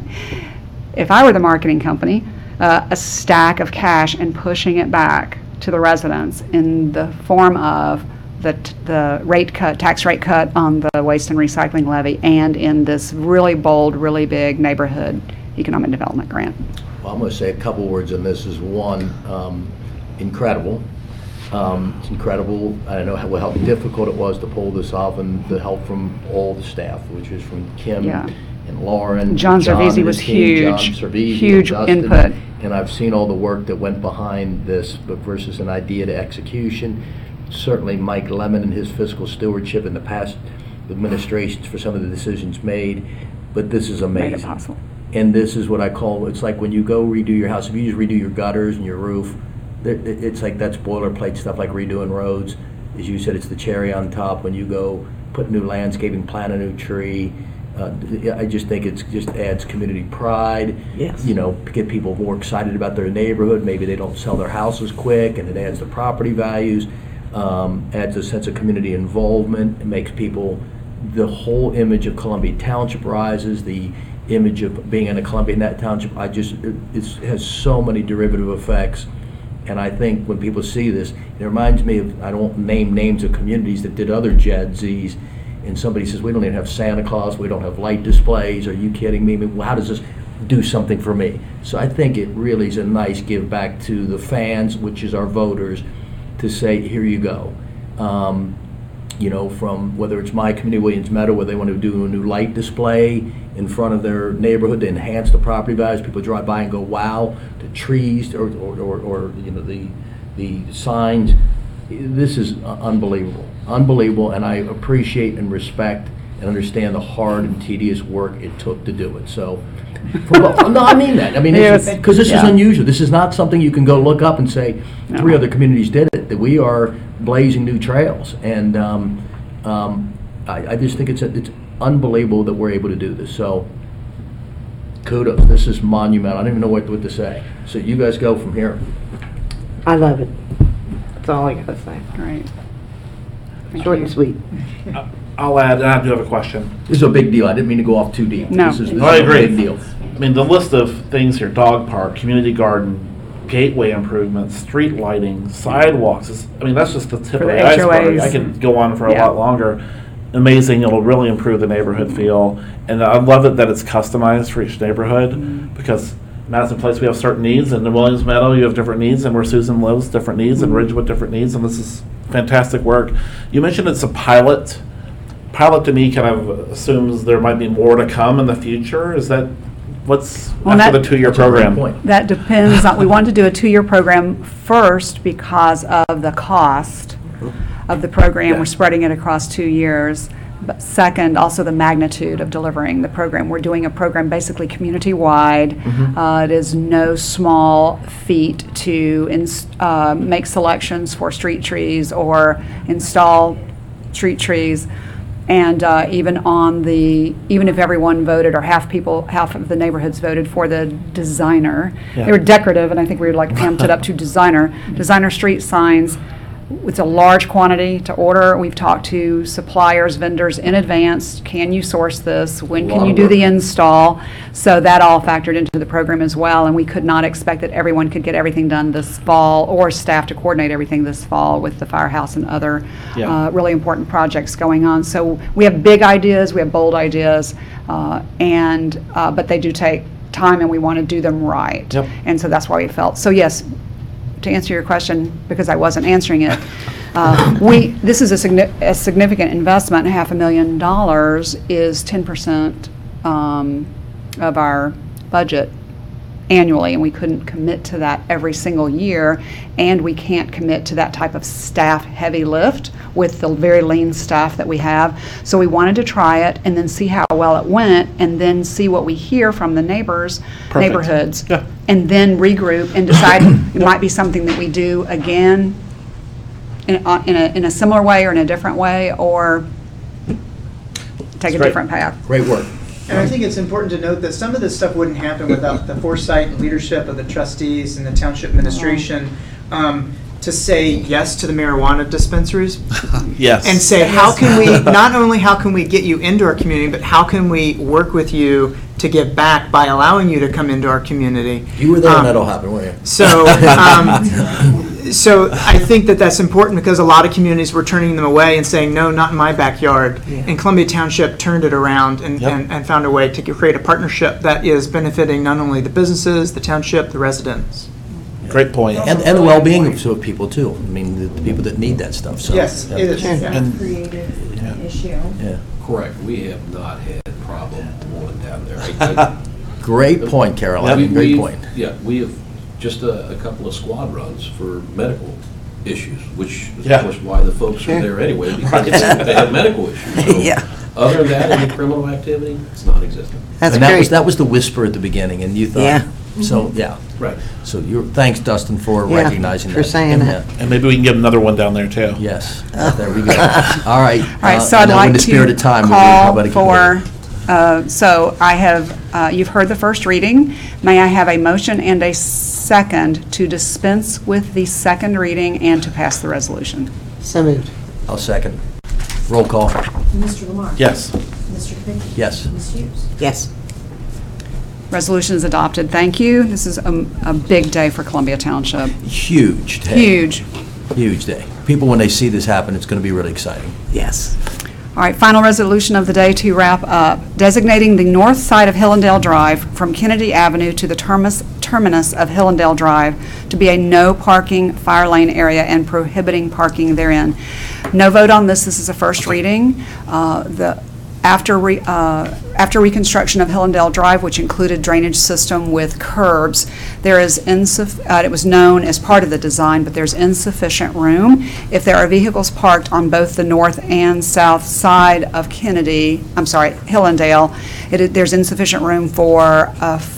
if I were the marketing company, uh, a stack of cash and pushing it back to the residents in the form of the, the rate cut, tax rate cut on the waste and recycling levy, and in this really bold, really big neighborhood economic development grant. Well, I'm going to say a couple words on this. Is one, um, incredible. Um, It's incredible. I know how how difficult it was to pull this off and the help from all the staff, which is from Kim Yeah. and Lauren. John Cervisi was team, huge, Cervisi and huge Dustin. input. And I've seen all the work that went behind this, but versus an idea to execution. Certainly Mike Lemon and his fiscal stewardship in the past administrations for some of the decisions made, but this is amazing. Made it possible. And this is what I call, it's like when you go redo your house, if you just redo your gutters and your roof, it- it- it's like that's boilerplate stuff like redoing roads. As you said, it's the cherry on top when you go put new landscaping, plant a new tree. Uh, I just think it's, just adds community pride. Yes. You know, get people more excited about their neighborhood. Maybe they don't sell their houses quick and it adds to property values. Um, adds a sense of community involvement. It makes people, the whole image of Columbia Township rises, the image of being in a Columbia in that Township. I just, it has so many derivative effects. And I think when people see this, it reminds me of, I don't name names of communities that did other JEDZs, and somebody says, we don't even have Santa Claus, we don't have light displays, are you kidding me? I mean, How does this do something for me? So I think it really is a nice give back to the fans, which is our voters, to say, here you go. Um, you know, from whether it's my community, Williams Meadow, where they want to do a new light display in front of their neighborhood to enhance the property values. People drive by and go, wow, the trees or, or, or, or, you know, the, the signs. This is unbelievable, unbelievable, and I appreciate and respect and understand the hard and tedious work it took to do it. So, for both- no, I mean that. I mean, Yes. because this is Yeah. unusual. This is not something you can go look up and say, three other communities did it. That we are blazing new trails, and um, um, I, I just think it's it's unbelievable that we're able to do this. So, kudos. This is monumental. I don't even know what, what to say. So you guys go from here. I love it. That's all I gotta say. Great. Thank Short you. and sweet. I'll add, and I do have a question. This is a big deal. I didn't mean to go off too deep. No. This is, this I is agree. a big deal. I mean, the list of things here, dog park, community garden, gateway improvements, street lighting, sidewalks, is, I mean, that's just the tip For of the the iceberg. HOAs. I could go on for a Yeah. lot longer. Amazing, it'll really improve the neighborhood feel, and I love it that it's customized for each neighborhood, Mm-hmm. because Madison Place, we have certain needs, and in Williams Meadow, you have different needs, and where Susan lives, different needs, Mm-hmm. and Ridgewood, different needs, and this is fantastic work. You mentioned it's a pilot. Pilot to me kind of assumes there might be more to come in the future. Is that what's Well, after that- the two-year That's a great program? point. That depends on, we wanted to do a two-year program first because of the cost of the program. Yeah. We're spreading it across two years. But second, also the magnitude of delivering the program. We're doing a program basically community-wide. Uh, It is no small feat to ins- uh, make selections for street trees or install street trees. And uh, even on the, even if everyone voted, or half people, half of the neighborhoods voted for the designer, Yeah. they were decorative, and I think we were like amped it up to designer. Designer street signs, it's a large quantity to order. We've talked to suppliers, vendors in advance. Can you source this? When can you do the install? So that all factored into the program as well, and we could not expect that everyone could get everything done this fall, or staff to coordinate everything this fall with the firehouse and other Yeah. uh, really important projects going on. So we have big ideas, we have bold ideas, uh, and, uh, but they do take time, and we want to do them right. Yep. And so that's why we felt, so yes, to answer your question, because I wasn't answering it, uh, we, this is a signi- a significant investment, half a million dollars is 10% um, of our budget annually, and we couldn't commit to that every single year, and we can't commit to that type of staff-heavy lift with the very lean staff that we have. So we wanted to try it and then see how well it went, and then see what we hear from the neighbors, Perfect. neighborhoods. Yeah. And then regroup and decide it might be something that we do again in a, in a, in a similar way or in a different way, or take a great. different path. Great work. And I think it's important to note that some of this stuff wouldn't happen without the foresight and leadership of the trustees and the township administration um, to say yes to the marijuana dispensaries Yes. and say, how can we, not only how can we get you into our community, but how can we work with you to give back by allowing you to come into our community? You were there when Um, that all happened, weren't you? So, um, so I think that that's important because a lot of communities were turning them away and saying, no, not in my backyard. And Columbia Township turned it around and, Yep. and, and found a way to create a partnership that is benefiting not only the businesses, the township, the residents. Great point. And, and the well-being of so- people too. I mean, the the people that need that stuff, so. Yes, yeah. it is. It's yeah. a And- creative issue. Yeah. Correct, we have not had a problem going down there. I- Great point, Carol. I I- mean, great we've- point. Yeah, we have just a, a couple of squad runs for medical issues, which is Yeah. of course why the folks are there anyway, because they have medical issues. So, Yeah. Other than that, any criminal activity, it's non-existent. That's And that was, great. that was the whisper at the beginning, and you thought. Yeah. So, yeah. Right. So you're, thanks, Dustin, for Yeah, recognizing for that. saying And, that. uh, And maybe we can get another one down there too. Yes, there we go. All right. All right, uh, so I'd in like the spirit to of time, we'll read how call for, committee. Uh, so I have, uh, you've heard the first reading. May I have a motion and a second to dispense with the second reading and to pass the resolution? So moved. I'll second. Roll call. Mr. Lamar? Yes. Mr. Kubicki? Yes. Ms. Hughes? Yes. Resolution is adopted. Thank you. This is a, a big day for Columbia Township. Huge day. Huge. Huge day. People, when they see this happen, it's going to be really exciting. Yes. All right, final resolution of the day to wrap up. Designating the north side of Hillendale Drive from Kennedy Avenue to the terminus, terminus of Hillendale Drive to be a no parking fire lane area and prohibiting parking therein. No vote on this, this is a first reading. Uh, The, after, re- uh, after reconstruction of Hillendale Drive, which included drainage system with curbs, there is insuff, uh, it was known as part of the design, but there's insufficient room. If there are vehicles parked on both the north and south side of Kennedy, I'm sorry, Hillendale, it, i- there's insufficient room for a f-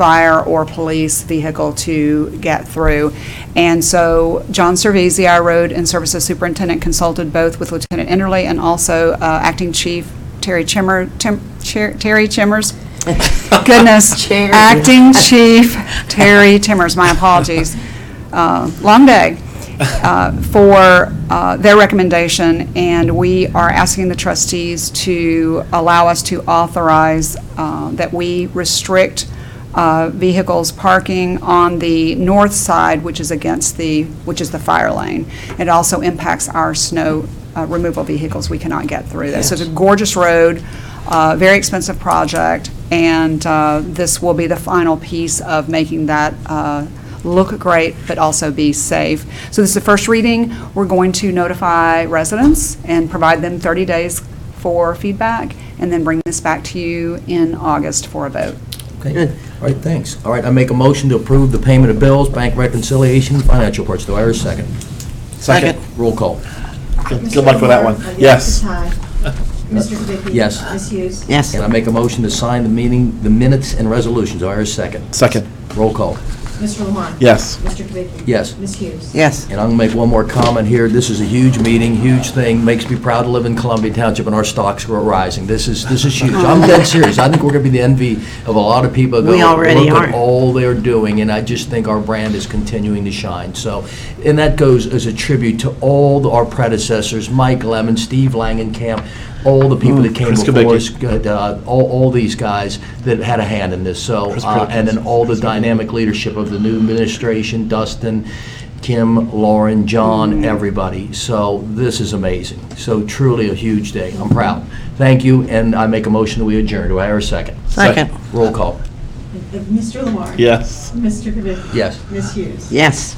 fire or police vehicle to get through. And so John Cervisi, our road and services superintendent, consulted both with Lieutenant Enderly and also uh, Acting Chief Terry Chimmer, Tim- Cher- Terry Chimmers. Goodness. Cherry. Acting Chief Terry Timmers, my apologies. Uh, Long day. uh, For uh, their recommendation, and we are asking the trustees to allow us to authorize uh, that we restrict uh, vehicles parking on the north side, which is against the, which is the fire lane. It also impacts our snow uh, removal vehicles. We cannot get through that. So it's a gorgeous road, uh, very expensive project, and uh, this will be the final piece of making that uh, look great, but also be safe. So this is the first reading. We're going to notify residents and provide them 30 days for feedback, and then bring this back to you in August for a vote. Okay, good. all right, thanks. All right, I make a motion to approve the payment of bills, bank reconciliation, financial reports. Do I hear a second? Second. Roll call. Good Mr. good luck with that one. Lamar? Uh, Yes. Mr. Ty? Mr. Kubicki? Yes. Ms. Hughes? Yes. And I make a motion to sign the meeting, the minutes and resolutions. Do I hear a second? Second. Roll call. Mr. Lamar? Yes. Mr. Kubicki? Yes. Ms. Hughes? Yes. And I'm going to make one more comment here. This is a huge meeting, huge thing. Makes me proud to live in Columbia Township and our stocks are rising. This is, this is huge. I'm dead serious. I think we're going to be the envy of a lot of people. that We already Look at all they're doing, and I just think our brand is continuing to shine. So, and that goes as a tribute to all our predecessors, Mike Lemon, Steve Langenkamp, all the people that came Chris before us, good, uh, all, all these guys that had a hand in this. So, Chris uh, and then all the dynamic leadership of the new administration, Dustin, Kim, Lauren, John, everybody. So this is amazing. So truly a huge day. I'm proud. Thank you, and I make a motion that we adjourn. Do I hear a second? Second. Roll call. Mr. Lamar? Yes. Mr. Kubicki? Yes. Ms. Hughes? Yes.